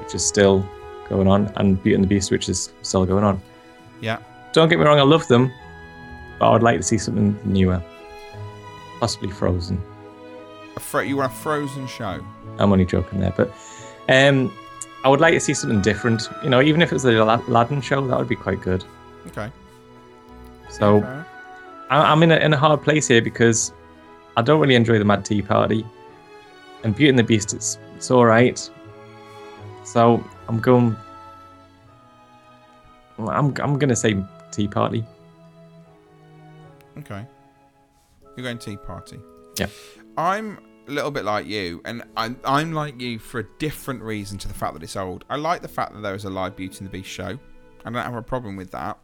which is still going on, and Beauty and the Beast, which is still going on. Yeah. Don't get me wrong, I love them, but I would like to see something newer, possibly Frozen. Fro- you want a Frozen show? I'm only joking there, but um, I would like to see something different. You know, even if it was the Aladdin show, that would be quite good. Okay. So enough. I- I'm in a, in a hard place here because I don't really enjoy the Mad Tea Party, and Beauty and the Beast, it's it's all right. So I'm going. I'm I'm gonna say Tea Party. Okay. You're going Tea Party. Yeah. I'm a little bit like you, and I'm, I'm like you for a different reason to the fact that it's old. I like the fact that there is a live Beauty and the Beast show. I don't have a problem with that.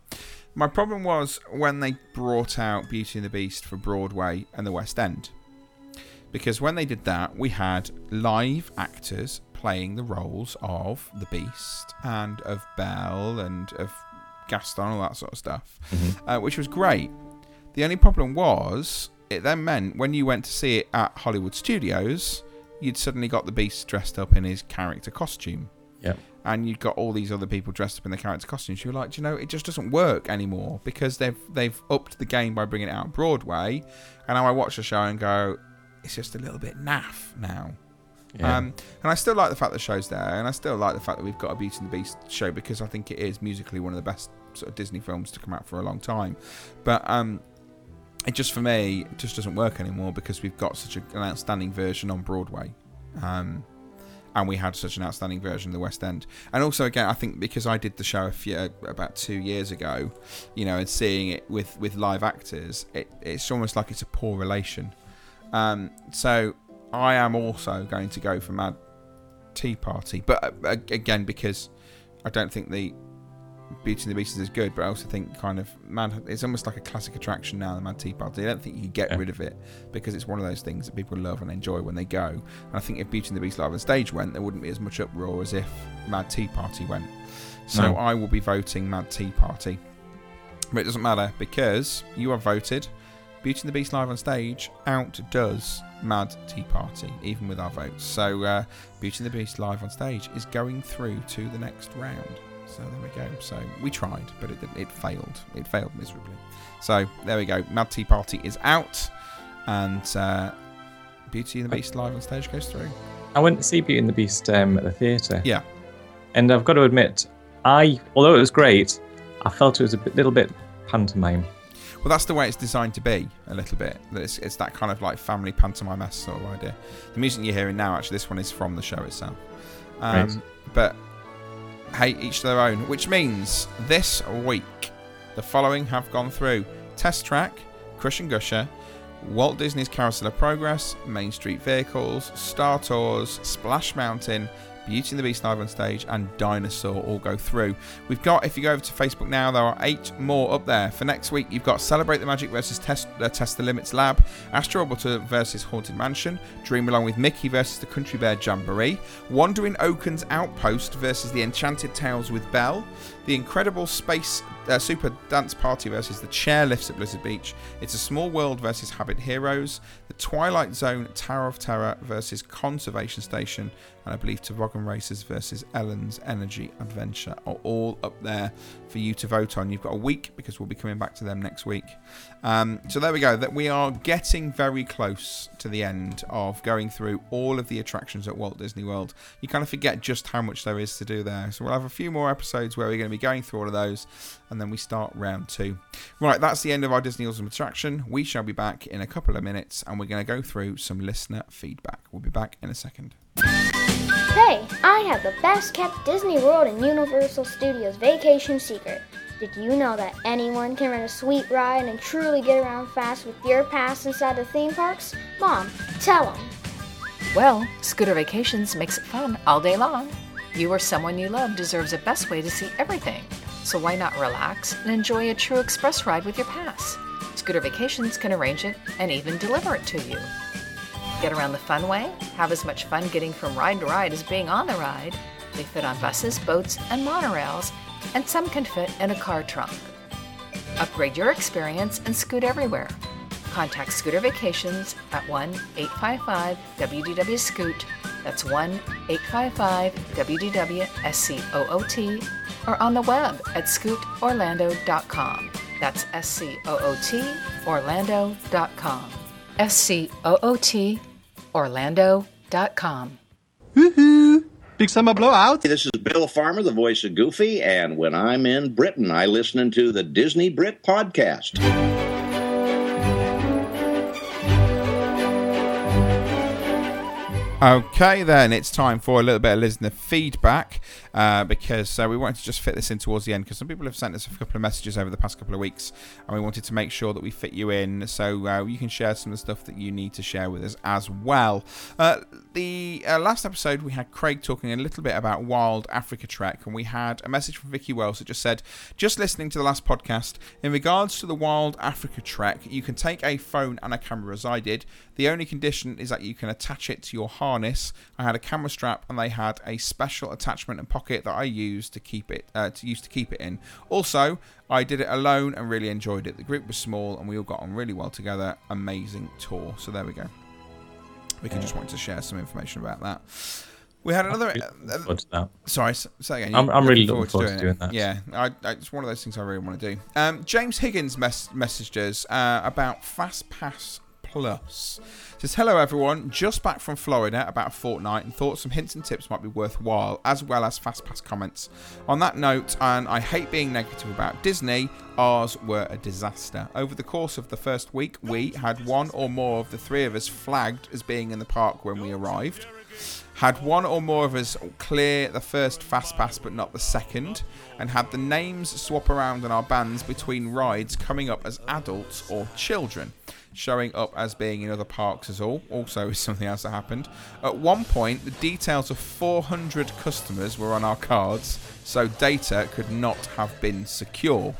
My problem was when they brought out Beauty and the Beast for Broadway and the West End. Because when they did that, we had live actors playing the roles of the Beast and of Belle and of Gaston, all that sort of stuff, uh, which was great. The only problem was it then meant when you went to see it at Hollywood Studios, you'd suddenly got the Beast dressed up in his character costume. Yeah. And you'd got all these other people dressed up in their character costumes. You were like, "Do you know, it just doesn't work anymore because they've they've upped the game by bringing it out on Broadway. And now I watch the show and go, it's just a little bit naff now. Yeah. Um, and I still like the fact that the show's there, and I still like the fact that we've got a Beauty and the Beast show because I think it is musically one of the best sort of Disney films to come out for a long time. But um, it just for me it just doesn't work anymore because we've got such an outstanding version on Broadway. Um, and we had such an outstanding version of the West End. And also, again, I think because I did the show a few, about two years ago, you know, and seeing it with, with live actors, it, it's almost like it's a poor relation. Um, so I am also going to go for Mad Tea Party, but uh, again because I don't think the Beauty and the Beast is good, but I also think kind of Mad. It's almost like a classic attraction now. The Mad Tea Party. I don't think you can get Yeah. rid of it because it's one of those things that people love and enjoy when they go. And I think if Beauty and the Beast live on stage went, there wouldn't be as much uproar as if Mad Tea Party went. So No. I will be voting Mad Tea Party. But it doesn't matter because you have voted. Beauty and the Beast live on stage outdoes Mad Tea Party, even with our votes. So uh, Beauty and the Beast live on stage is going through to the next round. So there we go. So we tried, but it it failed. It failed miserably. So there we go. Mad Tea Party is out, and uh, Beauty and the Beast live on stage goes through. I went to see Beauty and the Beast um, at the theatre. Yeah. And I've got to admit, I, although it was great, I felt it was a bit, little bit pantomime. Well, that's the way it's designed to be a little bit. It's, it's that kind of like family pantomime sort of idea. The music you're hearing now, actually, this one is from the show itself. Um, Right. But hey, each their own. Which means this week, the following have gone through: Test Track, Crush and Gusher, Walt Disney's Carousel of Progress, Main Street Vehicles, Star Tours, Splash Mountain, Beauty and the Beast live on stage, and Dinosaur all go through. We've got, if you go over to Facebook now, there are eight more up there. For next week, you've got Celebrate the Magic versus Test, uh, Test the Limits Lab, Astro Orbiter versus Haunted Mansion, Dream Along with Mickey versus the Country Bear Jamboree, Wandering Oaken's Outpost versus the Enchanted Tales with Belle, The Incredible Space uh, Super Dance Party versus the Chairlifts at Blizzard Beach, It's a Small World versus Habit Heroes, The Twilight Zone Tower of Terror versus Conservation Station, and I believe Toboggan Racers versus Ellen's Energy Adventure are all up there for you to vote on. You've got a week because we'll be coming back to them next week. Um, so there we go. That we are getting very close to the end of going through all of the attractions at Walt Disney World. You kind of forget just how much there is to do there. So we'll have a few more episodes where we're going to be going through all of those, and then we start round two. Right, that's the end of our Disney Awesome attraction. We shall be back in a couple of minutes, and we're going to go through some listener feedback. We'll be back in a second. Hey, I have the best kept Disney World and Universal Studios vacation secret. Did you know that anyone can rent a sweet ride and truly get around fast with your pass inside the theme parks? Mom, tell them. Well, Scooter Vacations makes it fun all day long. You or someone you love deserves the best way to see everything. So why not relax and enjoy a true express ride with your pass? Scooter Vacations can arrange it and even deliver it to you. Get around the fun way, have as much fun getting from ride to ride as being on the ride. They fit on buses, boats, and monorails, and some can fit in a car trunk. Upgrade your experience and scoot everywhere. Contact Scooter Vacations at 1 855 WDW Scoot. That's 1 855 WDW SCOOT or on the web at scootorlando.com. That's S C O O T Orlando.com. S C O O T Orlando.com. Woohoo! Big summer blowout. This is Bill Farmer, the voice of Goofy, and when I'm in Britain, I listen to the Disney Brit podcast. Okay, then it's time for a little bit of listener feedback uh, because uh, we wanted to just fit this in towards the end because some people have sent us a couple of messages over the past couple of weeks and we wanted to make sure that we fit you in so uh, you can share some of the stuff that you need to share with us as well. Uh, the uh, last episode we had Craig talking a little bit about Wild Africa Trek and we had a message from Vicky Wells that just said, just listening to the last podcast, in regards to the Wild Africa Trek, you can take a phone and a camera as I did. The only condition is that you can attach it to your harness. I had a camera strap and they had a special attachment and pocket that I used to keep it uh, to use to keep it in. Also, I did it alone and really enjoyed it. The group was small and we all got on really well together. Amazing tour. So there we go. We can just want to share some information about that. We had another. Looking forward. Sorry, say again. I'm- I'm really looking forward forward to doing that. Yeah, I, I, it's one of those things I really want to do. Um, James Higgins mess- messaged us uh, about FastPass Plus. Says hello everyone, just back from Florida about a fortnight and thought some hints and tips might be worthwhile, as well as FastPass comments. On that note, and I hate being negative about Disney, ours were a disaster. Over the course of the first week, we had one or more of the three of us flagged as being in the park when we arrived had one or more of us clear the first fast pass but not the second, and had the names swap around on our bands between rides coming up as adults or children, showing up as being in other parks as all. Also, is something else that happened. At one point, the details of 400 customers were on our cards, so data could not have been secure.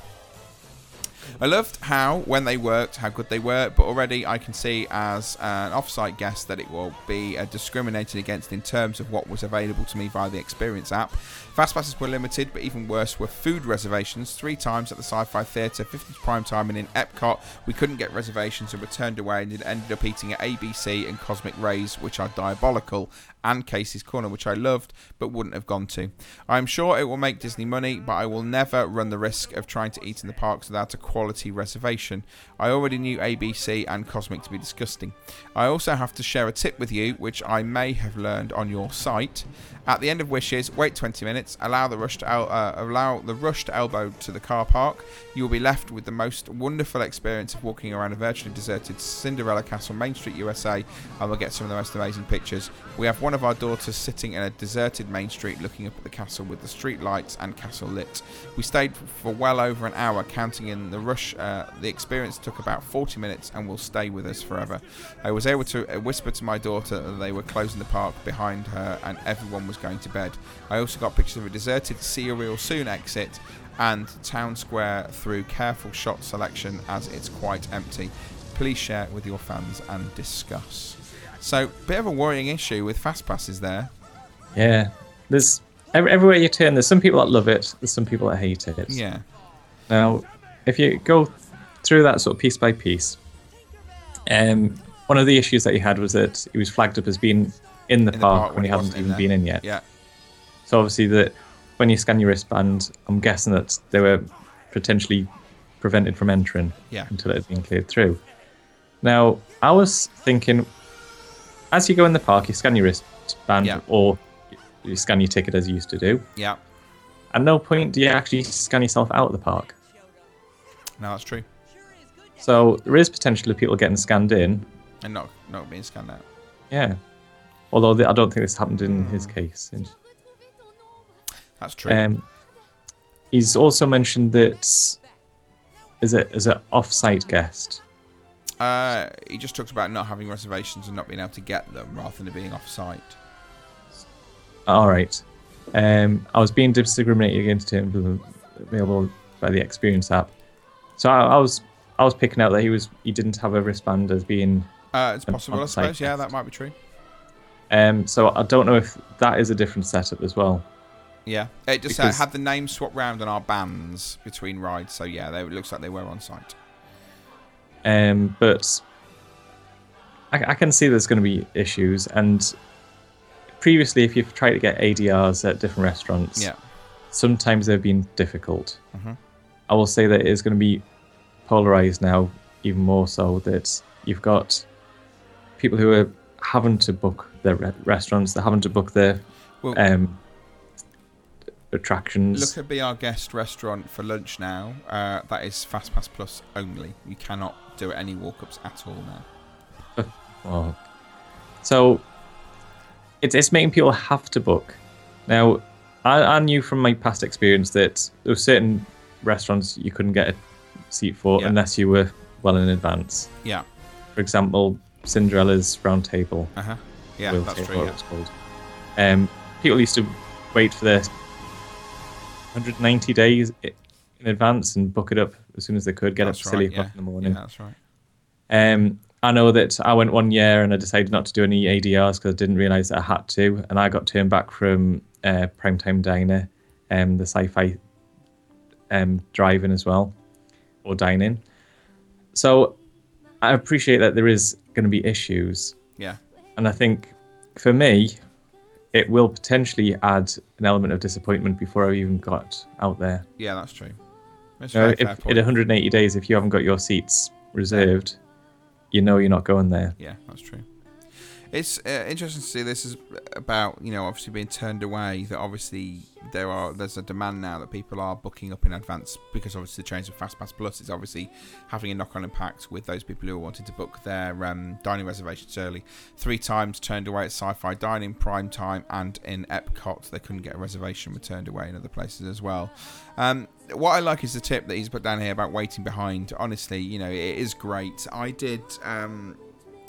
I loved how, when they worked, how good they were, but already I can see as an off-site guest that it will be uh, discriminated against in terms of what was available to me via the Experience app. Fast passes were limited, but even worse were food reservations. Three times at the Sci-Fi Theatre, 50 prime time, and in Epcot, we couldn't get reservations and were turned away and ended up eating at ABC and Cosmic Rays, which are diabolical, and Casey's Corner, which I loved but wouldn't have gone to. I'm sure it will make Disney money, but I will never run the risk of trying to eat in the parks without a quality reservation. I already knew ABC and Cosmic to be disgusting. I also have to share a tip with you, which I may have learned on your site. At the end of Wishes, wait 20 minutes, allow the rush to el- uh, allow the rush to elbow to the car park. You will be left with the most wonderful experience of walking around a virtually deserted Cinderella Castle, Main Street, USA, and we'll get some of the most amazing pictures. We have one of our daughters sitting in a deserted Main Street looking up at the castle with the street lights and castle lit. We stayed for well over an hour, counting in the rush. Uh, the experience took about 40 minutes and will stay with us forever. I was able to uh, whisper to my daughter that they were closing the park behind her and everyone was going to bed. I also got pictures of a deserted You Real Soon exit and town square through careful shot selection as it's quite empty. Please share it with your fans and discuss. So, bit of a worrying issue with fast passes there. Yeah, there's every, everywhere you turn. There's some people that love it. There's some people that hate it. Yeah. Now, if you go through that sort of piece by piece, um, one of the issues that he had was that he was flagged up as being in the, In the park, park when he he hasn't even there. been in yet. Yeah. So obviously that when you scan your wristband, I'm guessing that they were potentially prevented from entering Yeah. until it had been cleared through. Now, I was thinking, as you go in the park, you scan your wristband Yeah. or you scan your ticket as you used to do. Yeah. At no point do you actually scan yourself out of the park. No, that's true. So there is potential of people getting scanned in. And not not being scanned out. Yeah. Although th- I don't think this happened in his case. That's true. Um, he's also mentioned that as a as an off-site guest. Uh, he just talks about not having reservations and not being able to get them rather than it being off site. All right. Um, I was being discriminated against him available by the Experience app. So I, I was I was picking out that he was he didn't have a wristband as being. Uh, it's possible, I suppose. Yeah, that might be true. Um, so I don't know if that is a different setup as well. Yeah, it just uh, had the name swapped round on our bands between rides. So yeah, they, it looks like they were on site. Um, but I, I can see there's going to be issues. And previously, if you've tried to get ADRs at different restaurants, Yeah. sometimes they've been difficult. Mhm. I will say that it is going to be polarized now, even more so that you've got people who are having to book their re- restaurants, they're having to book their Well- um, attractions. Look at Be Our Guest restaurant for lunch now. Uh, that is FastPass Plus only. You cannot do any walk-ups at all now. [laughs] Well, so it's it's making people have to book. Now, I, I knew from my past experience that there were certain restaurants you couldn't get a seat for Yeah. unless you were well in advance. Yeah. For example, Cinderella's Round Table. Uh huh. Yeah, that's Table, true. Yeah. it's called. Um, people used to wait for their 190 days in advance and book it up as soon as they could, get That's up at silly right, o'clock yeah. in the morning. Yeah, that's right. Um, I know that I went one year and I decided not to do any ADRs because I didn't realize that I had to, and I got turned back from uh, Primetime Diner, um, the sci-fi um, drive-in as well, or dine-in. So I appreciate that there is going to be issues, Yeah. and I think for me, it will potentially add an element of disappointment before I even got out there. Yeah, that's true. That's You know, if, in 180 days, if you haven't got your seats reserved, you know you're not going there. Yeah, that's true. It's uh, interesting to see this is about you know obviously being turned away. That obviously there are there's a demand now that people are booking up in advance because obviously the change of FastPass Plus is obviously having a knock-on impact with those people who are wanting to book their um, dining reservations early. Three times turned away at Sci-Fi Dining, Prime Time, and in Epcot they couldn't get a reservation. Were turned away in other places as well. Um, what I like is the tip that he's put down here about waiting behind. Honestly, you know it is great. I did. Um,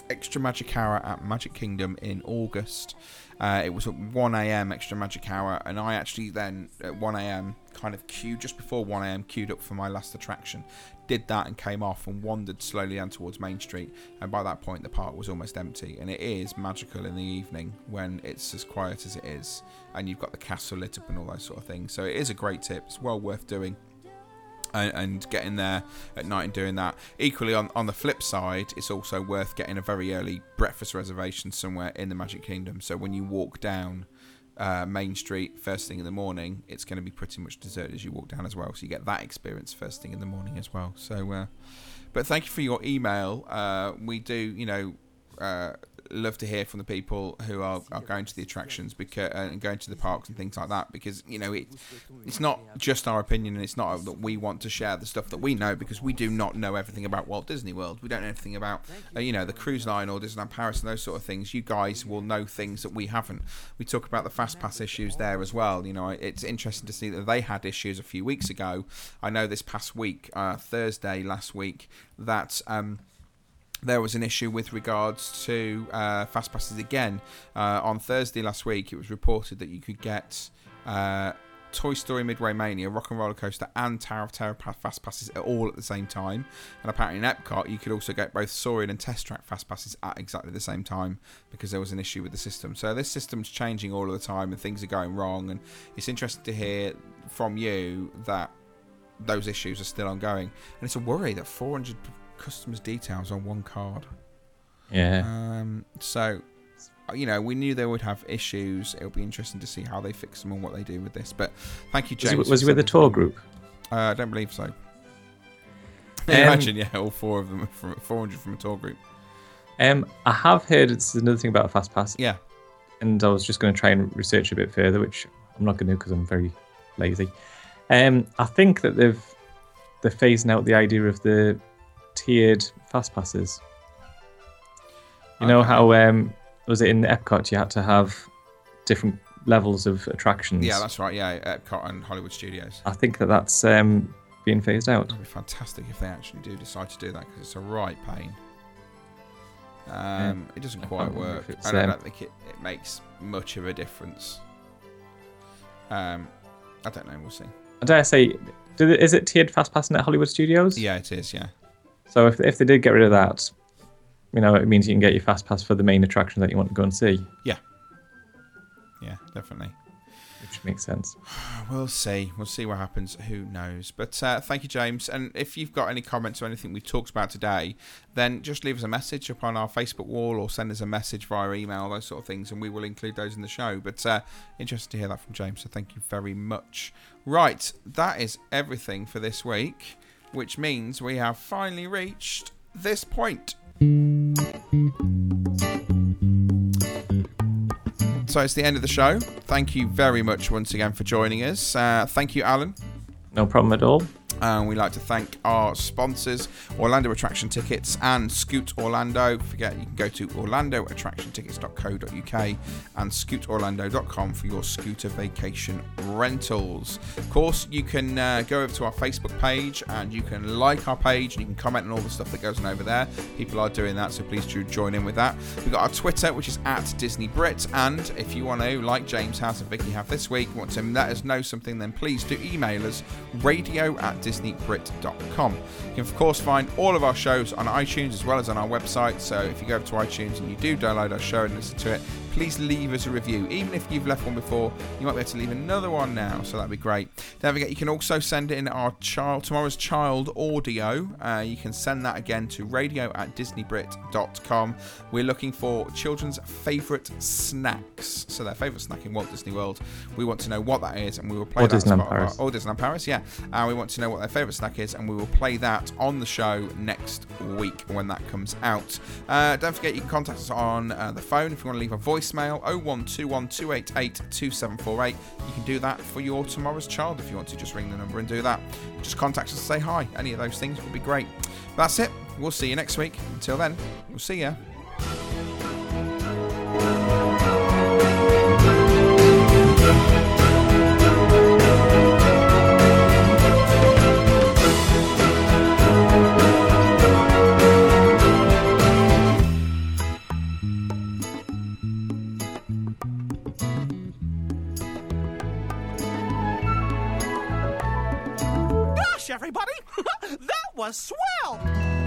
extra magic hour at Magic Kingdom in August. Uh, it was at 1 a.m. extra magic hour, and I actually then at 1 a.m. kind of queued just before 1 a.m. queued up for my last attraction. did that and came off and wandered slowly down towards Main Street. And by that point, the park was almost empty. And it is magical in the evening when it's as quiet as it is, and you've got the castle lit up and all those sort of things. So it is a great tip. It's well worth doing and, and getting there at night and doing that. Equally, on, on the flip side, it's also worth getting a very early breakfast reservation somewhere in the Magic Kingdom. So when you walk down uh, Main Street first thing in the morning, it's going to be pretty much deserted as you walk down as well. So you get that experience first thing in the morning as well. So, uh, but thank you for your email. Uh, we do, you know. Love to hear from the people who are, are going to the attractions because uh, and going to the parks and things like that because you know it it's not just our opinion and it's not that we want to share the stuff that we know because we do not know everything about Walt Disney World. We don't know anything about uh, you know the cruise line or Disneyland Paris and those sort of things. You guys will know things that we haven't. We talk about the fast pass issues there as well. You know it's interesting to see that they had issues a few weeks ago. I know this past week uh, Thursday last week that um there was an issue with regards to uh, fast passes again. Uh, on Thursday last week, it was reported that you could get uh, Toy Story Midway Mania, Rock and Roller Coaster, and Tower of Terror fast passes all at the same time. And apparently in Epcot, you could also get both Soaring and Test Track fast passes at exactly the same time because there was an issue with the system. So this system's changing all of the time, and things are going wrong. And it's interesting to hear from you that those issues are still ongoing. And it's a worry that 400 customers' details on one card. Yeah. Um, so, you know, we knew they would have issues. It'll be interesting to see how they fix them and what they do with this. But thank you, Was James. was for he with the tour group? Uh, I don't believe so. Um, [laughs] Imagine, yeah, all four of them [laughs] from 400 from a tour group. Um, I have heard it's another thing about a fast pass. Yeah. And I was just going to try and research a bit further, which I'm not going to because I'm very lazy. Um, I think that they've they're phasing out the idea of the tiered fast passes. You know Okay. how um, was it in Epcot? You had to have different levels of attractions. Yeah, that's right. Yeah, Epcot and Hollywood Studios. I think that that's um, being phased out. It'd be fantastic if they actually do decide to do that because it's a right pain. Um, It doesn't quite work, if it's, and I um, don't think it, it makes much of a difference. Um, I don't know. We'll see. I dare say, is it tiered fast passing at Hollywood Studios? Yeah, it is. Yeah. So if if they did get rid of that, you know, it means you can get your fast pass for the main attraction that you want to go and see, Yeah. Yeah, definitely. which makes sense. [sighs] We'll see. We'll see what happens. Who knows? But uh, thank you, James. And if you've got any comments or anything we've talked about today, then just leave us a message up on our Facebook wall or send us a message via email, those sort of things, and we will include those in the show. But uh, interested to hear that from James, so thank you very much. Right, that is everything for this week, which means we have finally reached this point. So it's the end of the show. Thank you very much once again for joining us. Uh, thank you, Alan. No problem at all. And we'd like to thank our sponsors, Orlando Attraction Tickets and Scoot Orlando. Forget you can go to orlandoattractiontickets.co.uk and scootorlando.com for your scooter vacation rentals. Of course, you can uh, go over to our Facebook page and you can like our page and you can comment on all the stuff that goes on over there. People are doing that, so please do join in with that. We've got our Twitter, which is at Disney Brit. And if you want to, like James House and Vicky have this week, want to let us know something, then please do email us radio at disneybrit.com. You can, of course, find all of our shows on iTunes as well as on our website. So if you go to iTunes and you do download our show and listen to it, please leave us a review. Even if you've left one before, you might be able to leave another one now, so that'd be great. Don't forget, you can also send in our child tomorrow's child audio. Uh, you can send that again to radio at disneybrit.com. We're looking for children's favourite snacks, so their favourite snack in Walt Disney World. We want to know what that is, and we will play Or that Disneyland our- Paris. or Disneyland Paris, yeah. And we want to know what their favourite snack is, and we will play that on the show next week when that comes out. Uh, don't forget, you can contact us on uh, the phone if you want to leave a voicemail 0121 You can do that for your tomorrow's child if you want to just ring the number and do that. Just contact us and say hi. Any of those things would be great. That's it. We'll see you next week. Until then, we'll see you. was swell.